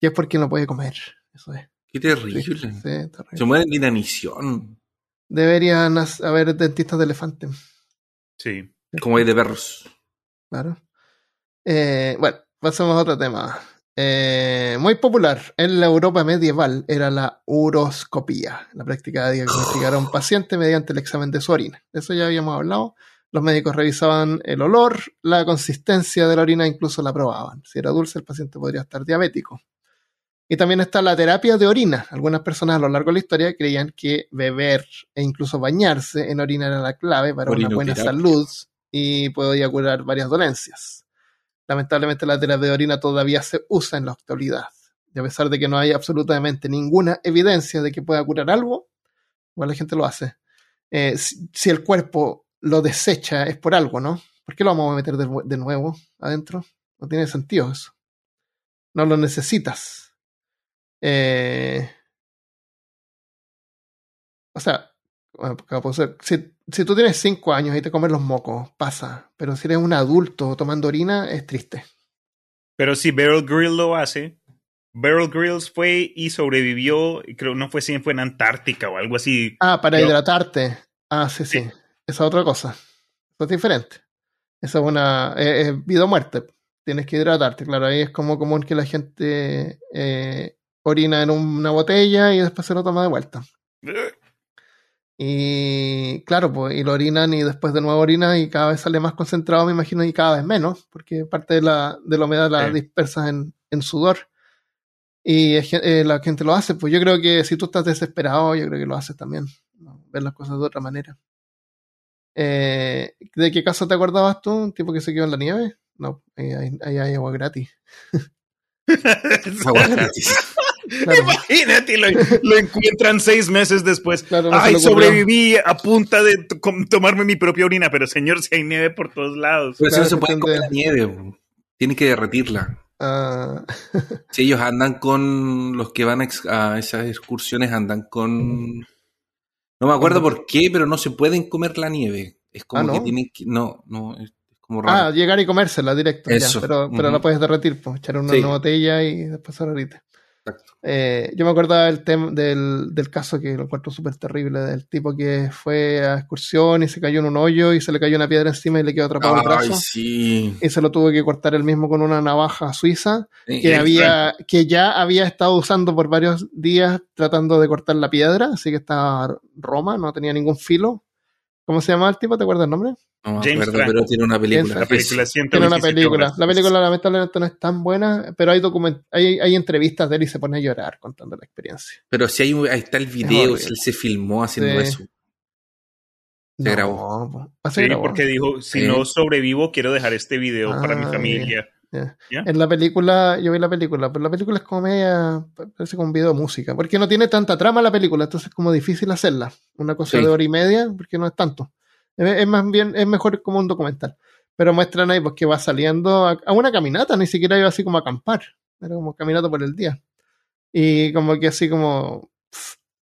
Speaker 1: Y es porque no puede comer. Eso es.
Speaker 2: Qué terrible. Se mueren de inanición.
Speaker 1: Deberían haber dentistas de elefante.
Speaker 3: Sí.
Speaker 2: Como hay de perros.
Speaker 1: Claro. Eh, bueno, pasemos a otro tema. Eh, muy popular en la Europa medieval era la uroscopía, la práctica de diagnosticar a un paciente mediante el examen de su orina. De eso ya habíamos hablado. Los médicos revisaban el olor, la consistencia de la orina, incluso la probaban. Si era dulce, el paciente podría estar diabético. Y también está la terapia de orina. Algunas personas a lo largo de la historia creían que beber e incluso bañarse en orina era la clave para una buena salud y podía curar varias dolencias. Lamentablemente la terapia de orina todavía se usa en la actualidad. Y a pesar de que no hay absolutamente ninguna evidencia de que pueda curar algo, igual la gente lo hace. Eh, si, el cuerpo lo desecha es por algo, ¿no? ¿Por qué lo vamos a meter de, de nuevo adentro? No tiene sentido eso. No lo necesitas. Eh, o sea, si, si, tú tienes 5 años y te comes los mocos, pasa. Pero si eres un adulto tomando orina, es triste.
Speaker 3: Pero si Beryl Grill lo hace, Beryl Grills fue y sobrevivió, creo no fue si fue en Antártica o algo así.
Speaker 1: Ah, para hidratarte. Ah, sí, sí, Esa es otra cosa. Eso es diferente. Eso es una. vida o muerte. Tienes que hidratarte, claro. Ahí es como común que la gente eh, orina en una botella y después se lo toma de vuelta. Y claro, pues, y lo orinan y después de nuevo orina y cada vez sale más concentrado, me imagino, y cada vez menos, porque parte de la, de la humedad la dispersas en, en, sudor. Y eh, la gente lo hace, pues yo creo que si tú estás desesperado, yo creo que lo haces también, ver las cosas de otra manera. Eh, ¿De qué caso te acordabas tú? ¿Un tipo que se quedó en la nieve? No, ahí hay, agua gratis.
Speaker 3: agua gratis. Imagínate, lo, lo, encuentran seis meses después. Ay, sobreviví a punta de tomarme mi propia orina, pero señor, si hay nieve por todos lados.
Speaker 2: Pero si no se puede comer la nieve, tiene que derretirla.
Speaker 1: Ah.
Speaker 2: Si ellos andan con los que van a esas excursiones, andan con. No me acuerdo por qué, pero no se pueden comer la nieve. Es como ah, que tienen que. No, no, es como raro.
Speaker 1: Ah, llegar y comérsela directo. pero, pero la puedes derretir, pues, echar una, botella y después ahorita. Eh, yo me acuerdo del, del, del, caso que lo encuentro súper terrible, del tipo que fue a excursión y se cayó en un hoyo y se le cayó una piedra encima y le quedó atrapado el brazo. Y se lo tuvo que cortar él mismo con una navaja suiza que, había, que ya había estado usando por varios días tratando de cortar la piedra, así que estaba Roma, no tenía ningún filo. ¿Cómo se llama el tipo? ¿Te acuerdas el nombre?
Speaker 2: No James pero tiene una película.
Speaker 3: La película
Speaker 1: tiene una película. La película lamentablemente no es tan buena, pero hay document hay, hay entrevistas de él y se pone a llorar contando la experiencia.
Speaker 2: Pero si hay ahí está el video, él se filmó haciendo eso. Se grabó.
Speaker 3: sí, porque dijo, si no sobrevivo, quiero dejar este video para mi ah, familia.
Speaker 1: En la película, yo vi la película, pero la película es como media, parece como un video de música, porque no tiene tanta trama la película, entonces es como difícil hacerla. Una cosa de hora y media, porque no es tanto. Es, más bien, es mejor como un documental. Pero muestran ahí pues que va saliendo a, una caminata, ni siquiera iba así como a acampar, era como caminata por el día. Y como que así como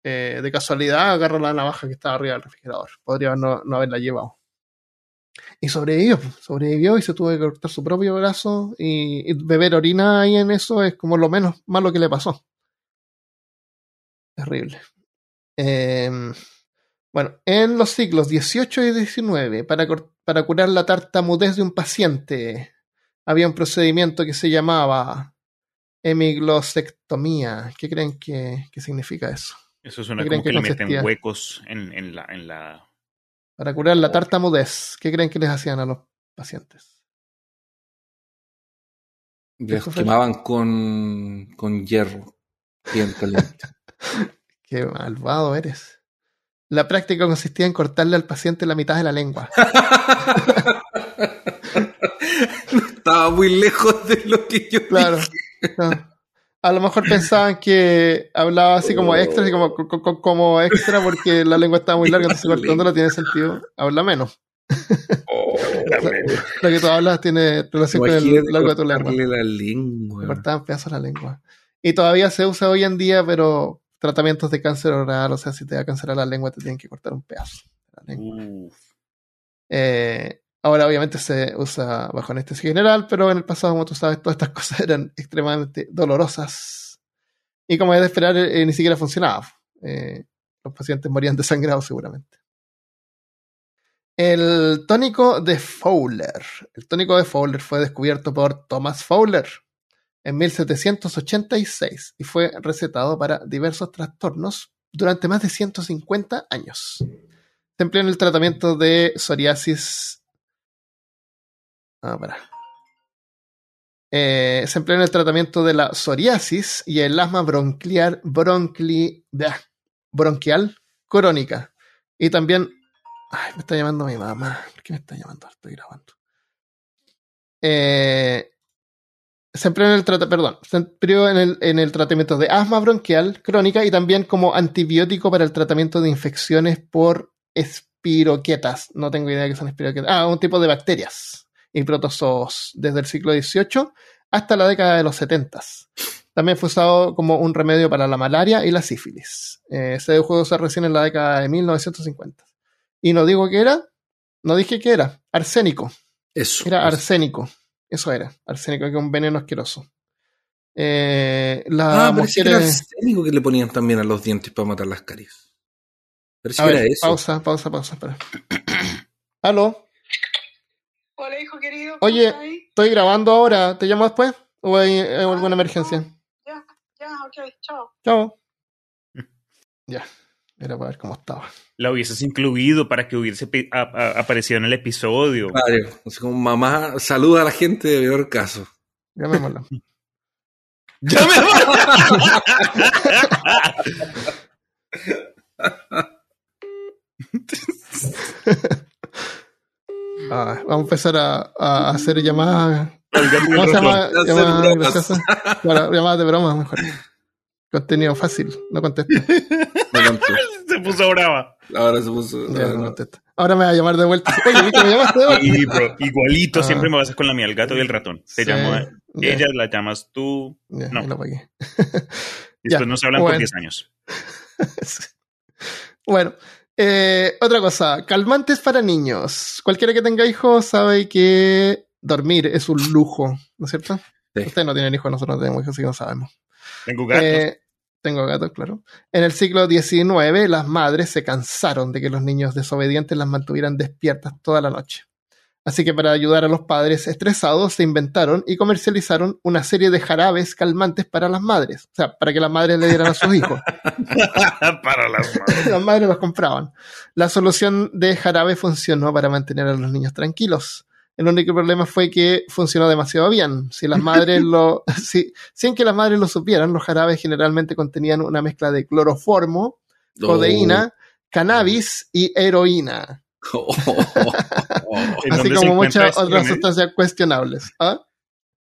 Speaker 1: eh, de casualidad agarra la navaja que estaba arriba del refrigerador. Podría no, haberla llevado. Y sobrevivió, sobrevivió y se tuvo que cortar su propio brazo y, beber orina ahí en eso es como lo menos malo que le pasó. Terrible. Em, bueno, en los siglos XVIII y XIX, para, para curar la tartamudez de un paciente, había un procedimiento que se llamaba hemiglosectomía. ¿Qué creen que, significa eso?
Speaker 3: Eso suena como que, le meten huecos en, la, en la
Speaker 1: para curar la tartamudez. ¿Qué creen que les hacían a los pacientes?
Speaker 2: Les quemaban con, con hierro. Bien caliente.
Speaker 1: Qué malvado eres. La práctica consistía en cortarle al paciente la mitad de la lengua.
Speaker 2: Estaba muy lejos de lo que yo
Speaker 1: claro, a lo mejor pensaban que hablaba así como extra, así como, como extra porque la lengua estaba muy larga, entonces cortándola tiene sentido, habla menos. Oh, lo que tú hablas tiene relación con el largo de tu lengua.
Speaker 2: la lengua.
Speaker 1: Cortaban pedazos la lengua. Y todavía se usa hoy en día, pero tratamientos de cáncer oral, o sea, si te da cáncer a la lengua, te tienen que cortar un pedazo de la lengua. Eh, Ahora obviamente se usa bajo anestesia general, pero en el pasado, como tú sabes, todas estas cosas eran extremadamente dolorosas. Y como es de esperar, eh, ni siquiera funcionaba. Eh, los pacientes morían desangrados seguramente. El tónico de Fowler. El tónico de Fowler fue descubierto por Thomas Fowler en 1786 y fue recetado para diversos trastornos durante más de 150 años. Se empleó en el tratamiento de psoriasis. Ah, para. Eh, se empleó en el tratamiento de la psoriasis y el asma bronquial, bronquial crónica. Y también Ay, me está llamando mi mamá. ¿Por qué me está llamando? Estoy grabando. Eh, se empleó en el perdón, se empleó en el, en el tratamiento de asma bronquial crónica y también como antibiótico para el tratamiento de infecciones por espiroquetas. No tengo idea de qué son espiroquetas. Ah, un tipo de bacterias y protozoos desde el siglo XVIII hasta la década de los 70. También fue usado como un remedio para la malaria y la sífilis. Eh, se dejó de usar recién en la década de 1950. Y no digo que era, no dije que era, arsénico.
Speaker 2: Eso.
Speaker 1: Era arsénico. Eso era, arsénico, que es un veneno asqueroso. Eh, la
Speaker 2: ah, que era arsénico que le ponían también a los dientes para matar las caries.
Speaker 1: Parece que era eso. Pausa, pausa, pausa, espera. ¿Aló?
Speaker 4: Hola, hijo querido.
Speaker 1: Oye, estoy grabando ahora. ¿Te llamo después? ¿O hay, alguna ah, emergencia?
Speaker 4: Ya, ya, ok, chao.
Speaker 1: Chao. ya. Era para ver cómo estaba.
Speaker 3: La hubieses incluido para que hubiese aparecido en el episodio.
Speaker 2: Claro, así como mamá saluda a la gente de peor caso.
Speaker 1: Llamémosla.
Speaker 3: ¡Llamémosla!
Speaker 1: ah, vamos a empezar a, a hacer llamadas. ¿Cómo se llama? Llamadas, llamadas de broma, mejor. Contenido fácil, no contesto.
Speaker 3: se puso brava.
Speaker 2: Ahora se puso.
Speaker 1: Ahora me va a llamar de vuelta. Oye, me llamaste de
Speaker 3: vuelta. igualito, ah. siempre me vas a hacer con la mía, el gato y el ratón. Te llamo, ella la llamas tú. no. Lo pagué. Después no se hablan por 10 años.
Speaker 1: bueno, eh, otra cosa, calmantes para niños. Cualquiera que tenga hijos sabe que dormir es un lujo, ¿no es cierto? Ustedes no tienen hijos, nosotros no tenemos hijos, así que no sabemos.
Speaker 3: Tengo gatos. Eh,
Speaker 1: tengo gatos, claro. En el siglo XIX, las madres se cansaron de que los niños desobedientes las mantuvieran despiertas toda la noche. Así que para ayudar a los padres estresados se inventaron y comercializaron una serie de jarabes calmantes para las madres. O sea, para que las madres le dieran a sus hijos.
Speaker 3: para las madres.
Speaker 1: las madres los compraban. La solución de jarabe funcionó para mantener a los niños tranquilos. El único problema fue que funcionó demasiado bien. Si las madres lo, si, sin que las madres lo supieran, los jarabes generalmente contenían una mezcla de cloroformo, codeína, cannabis y heroína. Así como muchas otras sustancias cuestionables. ¿Ah?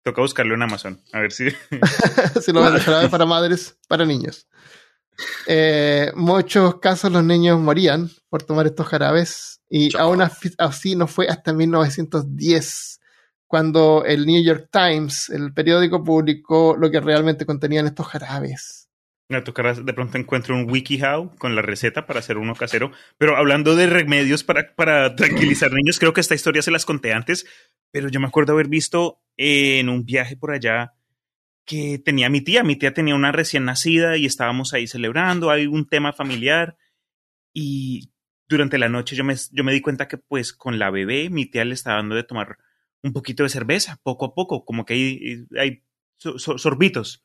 Speaker 3: Toca buscarlo en Amazon, a ver si.
Speaker 1: si lo ven jarabe para madres, para niños. Eh, muchos casos los niños morían por tomar estos jarabes y aún así no fue hasta 1910 cuando el New York Times, el periódico, publicó lo que realmente contenían estos jarabes.
Speaker 3: de pronto encuentro un WikiHow con la receta para hacer uno casero. Pero hablando de remedios para, para tranquilizar niños, creo que esta historia se las conté antes, pero yo me acuerdo haber visto en un viaje por allá que tenía mi tía. Mi tía tenía una recién nacida y estábamos ahí celebrando, hay un tema familiar y durante la noche yo me, yo me di cuenta que pues con la bebé mi tía le estaba dando de tomar un poquito de cerveza, poco a poco, como que hay, hay sorbitos.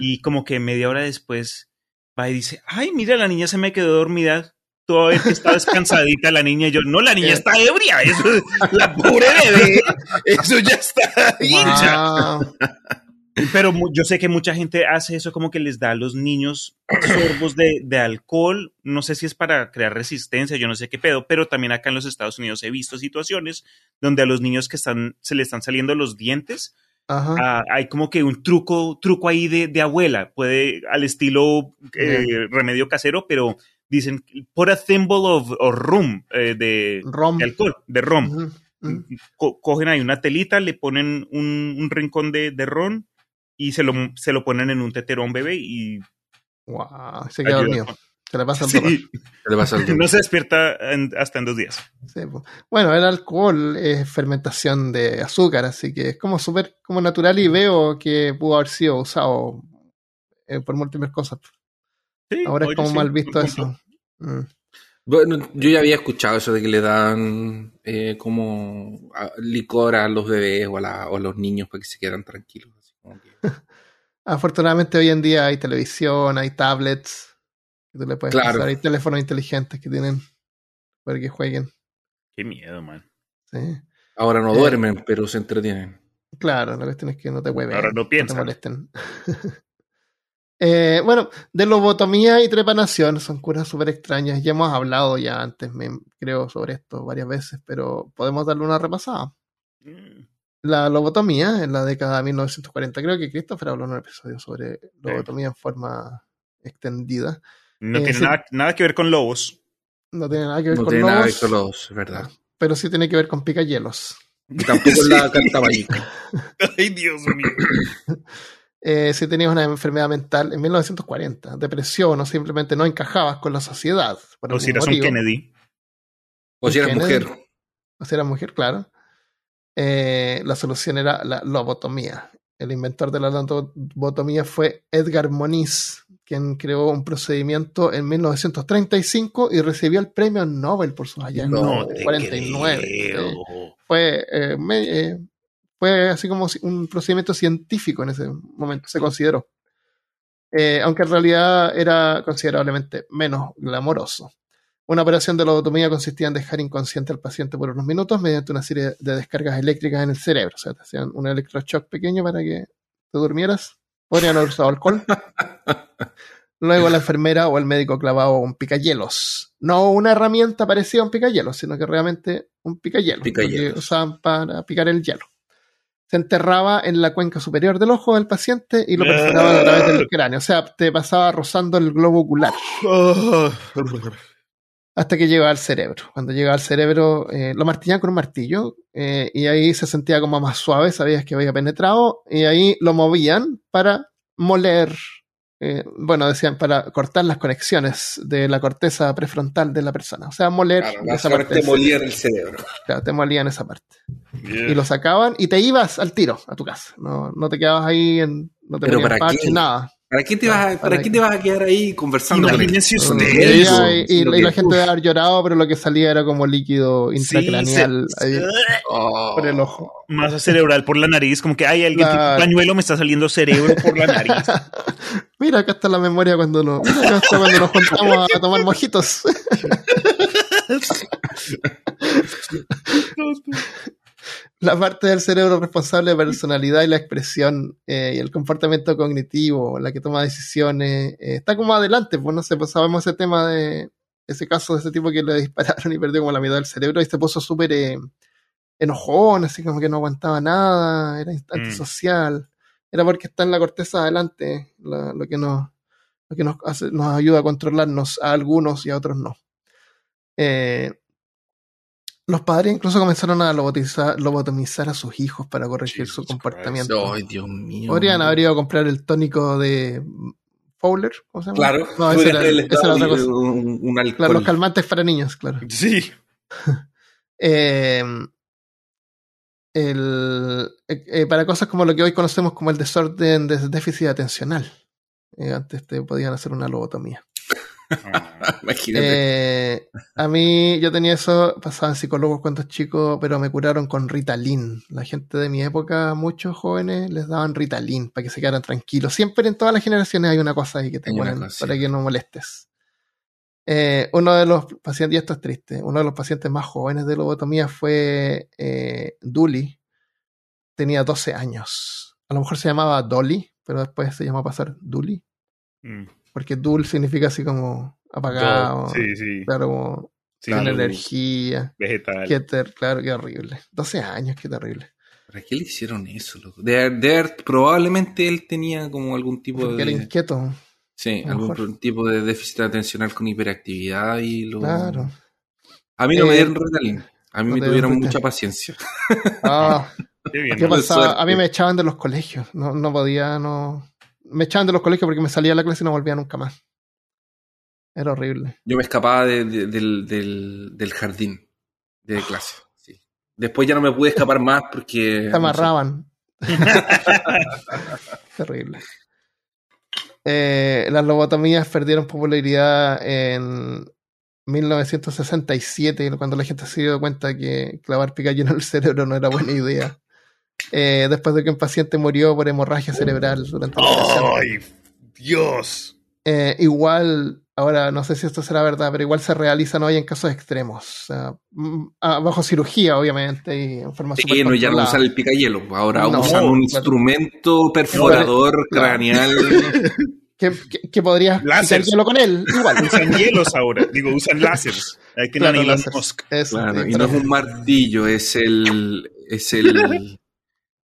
Speaker 3: Y como que media hora después va y dice, ay, mira, la niña se me quedó dormida. Todavía está descansadita la niña y yo, no, la niña está ebria, eso, la pobre bebé, eso ya está hincha. Pero yo sé que mucha gente hace eso como que les da a los niños sorbos de, alcohol. No sé si es para crear resistencia, yo no sé qué pedo, pero también acá en los Estados Unidos he visto situaciones donde a los niños que están, se le están saliendo los dientes, ah, hay como que un truco, truco ahí de, abuela, puede al estilo eh, remedio casero, pero dicen, por a thimble of, rum, eh, de, alcohol, de rom. cogen ahí una telita, le ponen un, rincón de, de ron y se lo, se lo ponen en un tetero a un bebé y...
Speaker 1: ¡Wow! Se queda dormido. Se le pasa el
Speaker 3: sí. Se le pasa el No se despierta hasta en dos días.
Speaker 1: Sí, bueno, el alcohol es fermentación de azúcar, así que es como súper como natural y veo que pudo haber sido usado eh, por múltiples cosas. Sí, Ahora es como mal visto eso.
Speaker 2: Mm. Bueno, yo ya había escuchado eso de que le dan eh, como licor a los bebés o a, los niños para que se quedan tranquilos.
Speaker 1: Afortunadamente hoy en día hay televisión, hay tablets, que tú le puedes claro. hay teléfonos inteligentes que tienen para que jueguen.
Speaker 3: Qué miedo, man.
Speaker 1: Sí.
Speaker 2: Ahora no duermen, pero se entretienen.
Speaker 1: Claro, la cuestión es que no te hueven.
Speaker 3: Ahora no piensan.
Speaker 1: No te molesten. Eh, bueno, de lobotomía y trepanación son curas súper extrañas. Ya hemos hablado ya antes, me, creo, sobre esto varias veces, pero podemos darle una repasada. Mm. La lobotomía en la década de 1940, creo que Christopher habló en un episodio sobre lobotomía en forma extendida.
Speaker 3: No eh, tiene nada, que ver con lobos.
Speaker 1: No tiene nada que ver
Speaker 2: no
Speaker 1: con
Speaker 2: tiene
Speaker 1: lobos.
Speaker 2: Nada que ver con lobos, verdad.
Speaker 1: Pero sí tiene que ver con picayelos.
Speaker 2: Y tampoco la carta
Speaker 3: Ay, Dios mío.
Speaker 1: eh, si tenías una enfermedad mental en 1940, depresión o simplemente no encajabas con la sociedad.
Speaker 3: o si eras un Kennedy.
Speaker 2: O si eras mujer.
Speaker 1: O si eras mujer, claro. Eh, la solución era la lobotomía. El inventor de la lobotomía fue Edgar Moniz, quien creó un procedimiento en 1935 y recibió el premio Nobel por sus hallazgos.
Speaker 3: No 49.
Speaker 1: Fue eh, eh, fue así como un procedimiento científico en ese momento, se consideró. Eh, aunque en realidad era considerablemente menos glamoroso. Una operación de lobotomía consistía en dejar inconsciente al paciente por unos minutos mediante una serie de descargas eléctricas en el cerebro. O sea, te hacían un electroshock pequeño para que te durmieras. Podrían haber usado alcohol. Luego la enfermera o el médico clavaba un picayelos. No una herramienta parecida a un picayelos, sino que realmente un picayelo. Que usaban para picar el hielo se enterraba en la cuenca superior del ojo del paciente y lo perforaba a través del cráneo. O sea, te pasaba rozando el globo ocular. Hasta que llegaba al cerebro. Cuando llegaba al cerebro, eh, lo martillaban con un martillo eh, y ahí se sentía como más suave, sabías que había penetrado y ahí lo movían para moler eh, bueno, decían para cortar las conexiones de la corteza prefrontal de la persona. O sea, moler
Speaker 2: esa parte. Te molían el cerebro.
Speaker 1: Claro, te molían esa parte. Y lo sacaban y te ibas al tiro a tu casa. No, no te quedabas ahí en. No te
Speaker 2: Pero para parche,
Speaker 1: nada.
Speaker 2: ¿Para qué te, vas, a, ¿para, qué te vas a quedar ahí conversando con
Speaker 1: él? Y, y, la gente debe haber llorado, pero lo que salía era como líquido intracraneal ahí, oh. por el ojo.
Speaker 3: Masa cerebral por la nariz, como que hay alguien, tipo pañuelo me está saliendo cerebro por la nariz.
Speaker 1: Mira, acá está la memoria cuando, lo, acá está cuando nos juntamos a tomar mojitos. la parte del cerebro responsable de personalidad y la expresión eh, y el comportamiento cognitivo, la que toma decisiones, eh, está como adelante, pues no sé, pues sabemos ese tema de ese caso de ese tipo que le dispararon y perdió como la mitad del cerebro y se puso súper eh, enojón, así como que no aguantaba nada, era instante social, era porque está en la corteza adelante lo que nos, lo que nos, hace, nos ayuda a controlarnos a algunos y a otros no. Eh, los padres incluso comenzaron a lobotomizar a sus hijos para corregir su comportamiento.
Speaker 2: Ay, Dios mío.
Speaker 1: Podrían haber ido a comprar el tónico de Fowler, ¿cómo se llama?
Speaker 2: Claro,
Speaker 1: no, ese era, esa era otra cosa.
Speaker 2: Un,
Speaker 1: claro, los calmantes para niños, claro.
Speaker 3: Sí.
Speaker 1: eh, el, eh, eh, para cosas como lo que hoy conocemos como el desorden de déficit atencional. Eh, antes te podían hacer una lobotomía.
Speaker 2: Ah.
Speaker 1: Eh, a mí yo tenía eso, pasaba en psicólogos cuando chico, pero me curaron con Ritalin. La gente de mi época, muchos jóvenes, les daban Ritalin para que se quedaran tranquilos. Siempre en todas las generaciones hay una cosa ahí que te ponen para que no molestes. Eh, uno de los pacientes, y esto es triste, uno de los pacientes más jóvenes de lobotomía fue eh, Dully. Tenía 12 años. A lo mejor se llamaba Dolly, pero después se llamó a pasar Dully. Mm porque Dul significa así como apagado.
Speaker 3: sí, sí.
Speaker 1: Claro, como sin energía.
Speaker 3: Vegetal.
Speaker 1: Qué claro, qué horrible. 12 años, qué terrible.
Speaker 2: ¿Para qué le hicieron eso, loco? De, probablemente él tenía como algún tipo
Speaker 1: porque
Speaker 2: de.
Speaker 1: era inquieto.
Speaker 2: Sí, algún tipo de déficit atencional con hiperactividad y lo.
Speaker 1: Claro.
Speaker 2: A mí no me eh, dieron Ritalin. A mí me tuvieron mucha paciencia.
Speaker 1: Ah, qué bien. ¿Qué pasaba? A mí me echaban de los colegios. No, no podía, no me echaban de los colegios porque me salía a la clase y no volvía nunca más. Era horrible.
Speaker 2: Yo me escapaba del, del, jardín de clase. Sí. Después ya no me pude escapar más porque...
Speaker 1: Te amarraban. Terrible. Eh, las lobotomías perdieron popularidad en, 1967, cuando la gente se dio cuenta que clavar picayo en el cerebro no era buena idea. Eh, después de que un paciente murió por hemorragia cerebral durante
Speaker 3: la ¡Ay, Dios!
Speaker 1: Eh, igual, ahora no sé si esto será verdad, pero igual se realizan hoy en casos extremos. Mm, ah, bajo cirugía, obviamente, y en forma
Speaker 2: Sí, no, ya no usan el picayelo, ahora usan un instrumento perforador craneal.
Speaker 1: que, que, podrías
Speaker 3: hacer
Speaker 1: hielo con él. Igual.
Speaker 3: Usan hielos ahora, digo, usan láseres. Hay que claro, láser.
Speaker 2: claro, y no es un martillo, es el. Es el.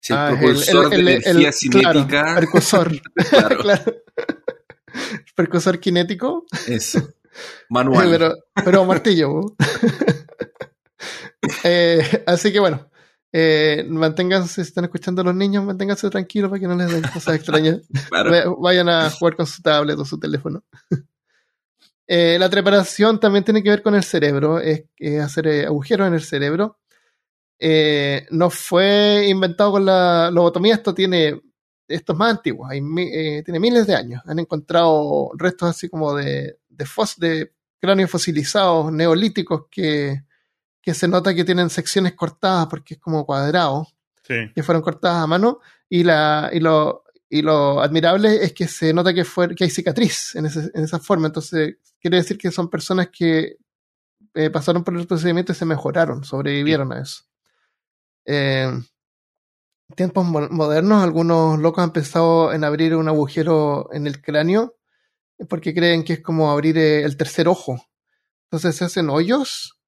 Speaker 2: Es el ah, propulsor el, el, de energía cinética.
Speaker 1: Claro, percursor. claro. claro. Percursor kinético.
Speaker 2: Eso. Manual.
Speaker 1: pero, pero martillo. eh, así que bueno, eh, manténganse, si están escuchando a los niños, manténganse tranquilos para que no les den cosas extrañas. Vayan a jugar con su tablet o su teléfono. eh, la preparación también tiene que ver con el cerebro, es, hacer agujeros en el cerebro. Eh, no fue inventado con la lobotomía, esto tiene, esto es más antiguo, hay, eh, tiene miles de años. Han encontrado restos así como de, de, fos, de cráneos fosilizados neolíticos que que se nota que tienen secciones cortadas porque es como cuadrado, que fueron cortadas a mano, y, la, y, lo, y lo admirable es que se nota que, fue, que hay cicatriz en, en esa forma, entonces quiere decir que son personas que eh, pasaron por el procedimiento y se mejoraron, sobrevivieron a eso. Eh, tiempos modernos, algunos locos han pensado en abrir un agujero en el cráneo porque creen que es como abrir eh, el tercer ojo. Entonces se hacen hoyos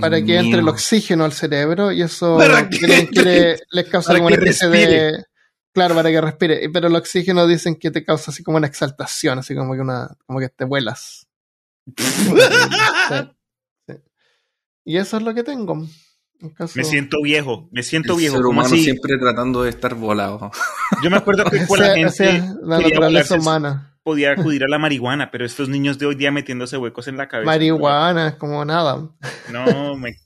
Speaker 1: para que entre el oxígeno al cerebro y eso les causa como una especie de. Claro, para que respire. Pero el oxígeno dicen que te causa así como una exaltación, así como que una, como que te vuelas. Y eso es lo que tengo.
Speaker 3: Me siento viejo, me siento viejo.
Speaker 2: Ser humano siempre tratando de estar volado.
Speaker 3: Yo me acuerdo que fue la gente.
Speaker 1: la naturaleza humana
Speaker 3: podía acudir a la marihuana, pero estos niños de hoy día metiéndose huecos en la cabeza.
Speaker 1: Marihuana, es como nada.
Speaker 3: No, me...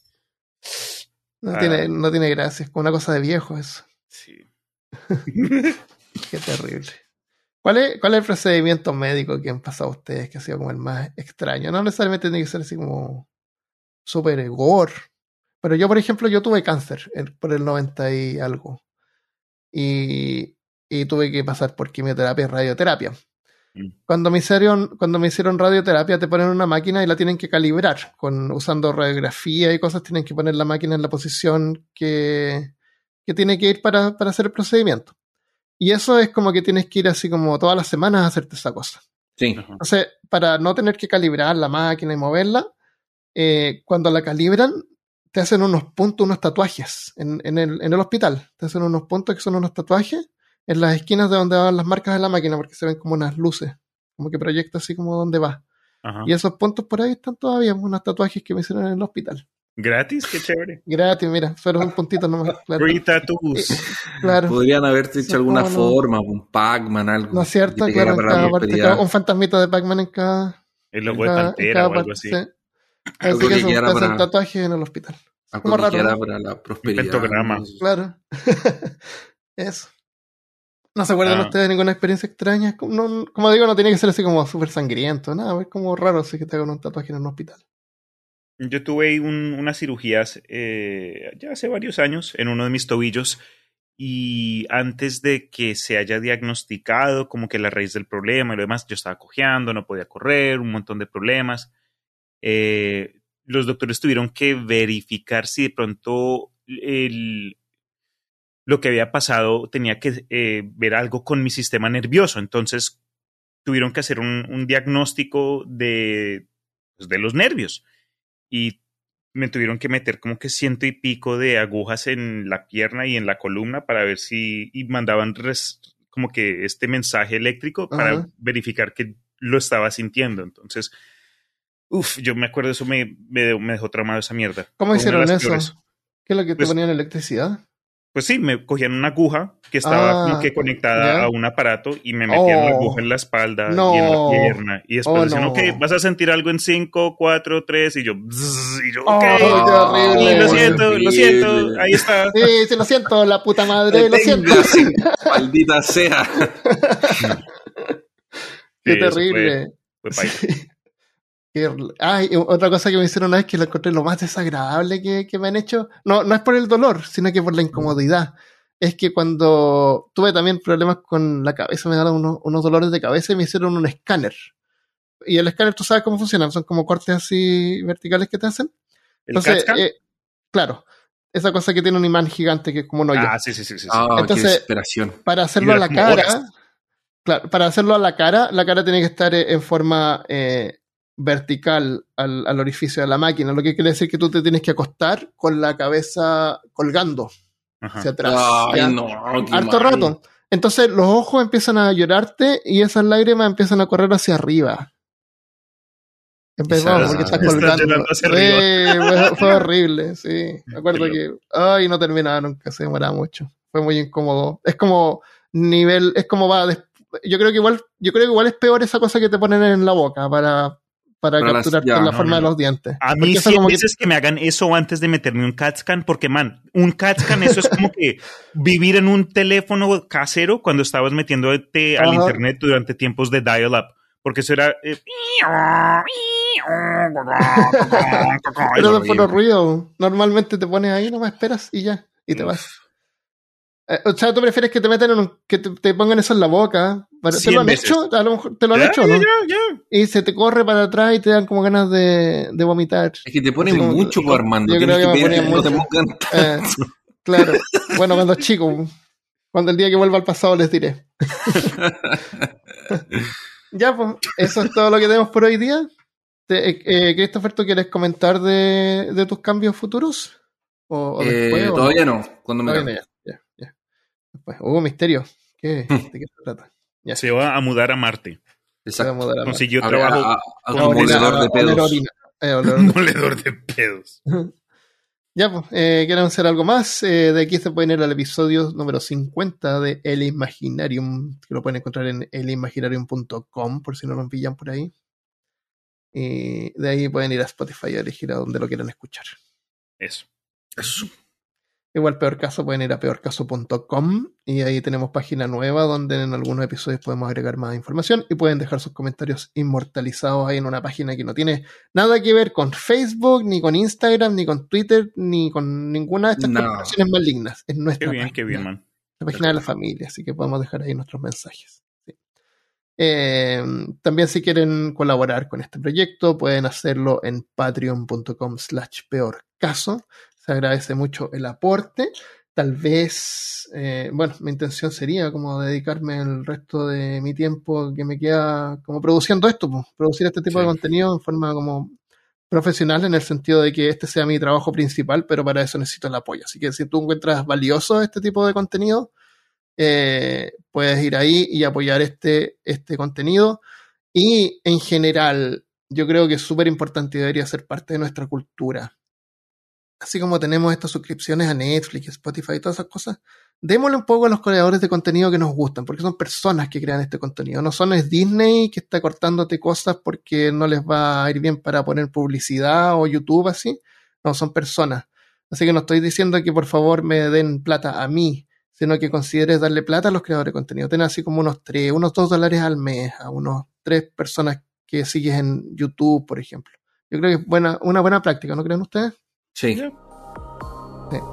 Speaker 1: no, tiene, no tiene gracia, es como una cosa de viejo eso.
Speaker 3: Sí.
Speaker 1: Qué terrible. ¿Cuál es, ¿Cuál es el procedimiento médico que han pasado ustedes que ha sido como el más extraño? No necesariamente tiene que ser así como súper gore. Pero yo, por ejemplo, yo tuve cáncer por el 90 y algo. Y, y tuve que pasar por quimioterapia y radioterapia. Mm. Cuando me, hicieron, cuando me hicieron radioterapia te ponen una máquina y la tienen que calibrar. Con, usando radiografía y cosas tienen que poner la máquina en la posición que, que tiene que ir para, para, hacer el procedimiento. Y eso es como que tienes que ir así como todas las semanas a hacerte esa cosa.
Speaker 2: Sí.
Speaker 1: Entonces, para no tener que calibrar la máquina y moverla, eh, cuando la calibran, te hacen unos puntos, unos tatuajes en, en, el, en el hospital. Te hacen unos puntos que son unos tatuajes en las esquinas de donde van las marcas de la máquina, porque se ven como unas luces, como que proyecta así como donde va. Y esos puntos por ahí están todavía, unos tatuajes que me hicieron en el hospital.
Speaker 3: ¿Gratis? Qué chévere.
Speaker 1: Gratis, mira, fueron un puntito nomás.
Speaker 3: Claro. Free tattoos.
Speaker 1: Eh, claro.
Speaker 2: Podrían haberte hecho alguna forma, un Pac-Man, algo.
Speaker 1: No es cierto, claro, en cada parte, un fantasmita de Pac-Man en cada.
Speaker 3: El logo de Pantera o algo así. Sí.
Speaker 1: Así que, que eso, para... tatuaje en el hospital.
Speaker 2: Como raro. ¿no? para la prosperidad.
Speaker 1: Claro. eso. ¿No se acuerdan ah. ustedes de ninguna experiencia extraña? Como, como digo, no tiene que ser así como súper sangriento, nada, es como raro así que te hagan un tatuaje en un hospital.
Speaker 3: Yo tuve un, unas cirugías eh, ya hace varios años en uno de mis tobillos y antes de que se haya diagnosticado como que la raíz del problema y lo demás, yo estaba cojeando, no podía correr, un montón de problemas. Eh, los doctores tuvieron que verificar si de pronto el, lo que había pasado tenía que eh, ver algo con mi sistema nervioso. Entonces tuvieron que hacer un, diagnóstico de, pues, de los nervios y me tuvieron que meter como que ciento y pico de agujas en la pierna y en la columna para ver si y mandaban como que este mensaje eléctrico para verificar que lo estaba sintiendo. Entonces, uff, yo me acuerdo eso me, me, dejó traumado esa mierda.
Speaker 1: ¿Cómo hicieron eso? ¿Qué es lo que te pues ponían electricidad?
Speaker 3: pues sí, me cogían una aguja que estaba como que ah, conectada a un aparato y me metían la aguja en la espalda y en la pierna. Y después oh, decían, ok, vas a sentir algo en 5, 4, tres y yo, y yo, ok,
Speaker 1: oh,
Speaker 3: lo siento, lo siento, ahí está.
Speaker 1: Sí, sí, lo siento, la puta madre, lo siento.
Speaker 2: Maldita sea.
Speaker 1: Qué terrible.
Speaker 3: Fue, fue
Speaker 1: ah, otra cosa que me hicieron una vez que lo encontré lo más desagradable que, me han hecho. No, no es por el dolor, sino que por la incomodidad. Es que cuando tuve también problemas con la cabeza, me daban unos, unos dolores de cabeza y me hicieron un escáner. Y el escáner, tú sabes cómo funciona, son como cortes así verticales que te hacen. Entonces, eh, claro, esa cosa que tiene un imán gigante que es como hoyo.
Speaker 3: Ah, sí, sí, sí. sí.
Speaker 2: Ah,
Speaker 1: Entonces, para hacerlo a la cara, claro, para hacerlo a la cara, la cara tiene que estar en forma eh, vertical al, orificio de la máquina, lo que quiere decir que tú te tienes que acostar con la cabeza colgando hacia atrás. harto rato. Entonces los ojos empiezan a llorarte y esas lágrimas empiezan a correr hacia arriba. Empezamos porque estás colgando. fue, horrible, sí. Me acuerdo que, ay, no terminaba nunca, se demoraba mucho. Fue muy incómodo. Es como nivel, es como va, yo creo que igual, yo creo que igual es peor esa cosa que te ponen en la boca para, para capturar la forma de los dientes.
Speaker 3: A mí sí veces que... me hagan eso antes de meterme un CAT scan, porque man, un CAT scan eso es como que vivir en un teléfono casero cuando estabas metiéndote al internet durante tiempos de dial-up. Porque eso era... Eh,
Speaker 1: Pero de los ruido. Normalmente te pones ahí, no me esperas y ya. Y te vas. Eh, o sea, tú prefieres que te metan en un, que te, pongan eso en la boca. ¿Te lo han hecho? A lo mejor te lo han hecho, ¿no? Y se te corre para atrás y te dan como ganas de, de vomitar.
Speaker 2: Es que te ponen mucho, Armando.
Speaker 1: Yo creo que, me ponen mucho. Eh, claro. Bueno, cuando es chico. Cuando el día que vuelva al pasado les diré. ya, pues, eso es todo lo que tenemos por hoy día. Eh, eh, Christopher, ¿tú quieres comentar de, de tus cambios futuros?
Speaker 2: ¿O, eh, todavía no? cuando me.
Speaker 1: Hubo misterio. ¿Qué, ¿De qué se trata?
Speaker 3: Ya. Se va a mudar a Marte.
Speaker 1: Exacto. A mudar
Speaker 3: Consiguió trabajo
Speaker 2: a, a, un moledor de pedos.
Speaker 3: Un moledor de pedos.
Speaker 1: Ya, pues, eh, ¿quieren hacer algo más? Eh, de aquí se pueden ir al episodio número 50 de El Imaginarium, que lo pueden encontrar en elimaginarium.com, por si no lo pillan por ahí. Y de ahí pueden ir a Spotify y elegir a donde lo quieran escuchar.
Speaker 3: Eso.
Speaker 2: Eso.
Speaker 1: Igual peor caso pueden ir a peorcaso.com y ahí tenemos página nueva donde en algunos episodios podemos agregar más información y pueden dejar sus comentarios inmortalizados ahí en una página que no tiene nada que ver con Facebook, ni con Instagram, ni con Twitter, ni con ninguna de estas no. malignas. Es nuestra
Speaker 3: qué bien, Qué bien, man.
Speaker 1: La página de la familia, así que podemos dejar ahí nuestros mensajes. Eh, también si quieren colaborar con este proyecto pueden hacerlo en patreon.com slash peor caso. Se agradece mucho el aporte. Tal vez, eh, bueno, mi intención sería como dedicarme el resto de mi tiempo que me queda como produciendo esto, pues, producir este tipo de contenido en forma como profesional en el sentido de que este sea mi trabajo principal, pero para eso necesito el apoyo. Así que si tú encuentras valioso este tipo de contenido, eh, puedes ir ahí y apoyar este, este contenido. Y en general, yo creo que es súper importante y debería ser parte de nuestra cultura. Así como tenemos estas suscripciones a Netflix, Spotify y todas esas cosas, démosle un poco a los creadores de contenido que nos gustan, porque son personas que crean este contenido. No son es Disney que está cortándote cosas porque no les va a ir bien para poner publicidad o YouTube así. No, son personas. Así que no estoy diciendo que por favor me den plata a mí sino que consideres darle plata a los creadores de contenido. Ten así como unos tres, unos dos dólares al mes a unos tres personas que sigues en YouTube, por ejemplo. Yo creo que es buena, una buena práctica, ¿no creen ustedes?
Speaker 2: Sí.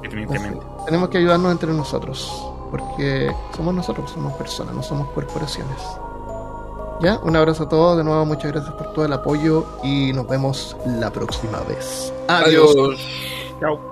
Speaker 3: Definitivamente.
Speaker 1: tenemos que ayudarnos entre nosotros, porque somos nosotros, somos personas, no somos corporaciones. Ya, un abrazo a todos, de nuevo muchas gracias por todo el apoyo y nos vemos la próxima vez.
Speaker 2: Adiós.
Speaker 3: Chao.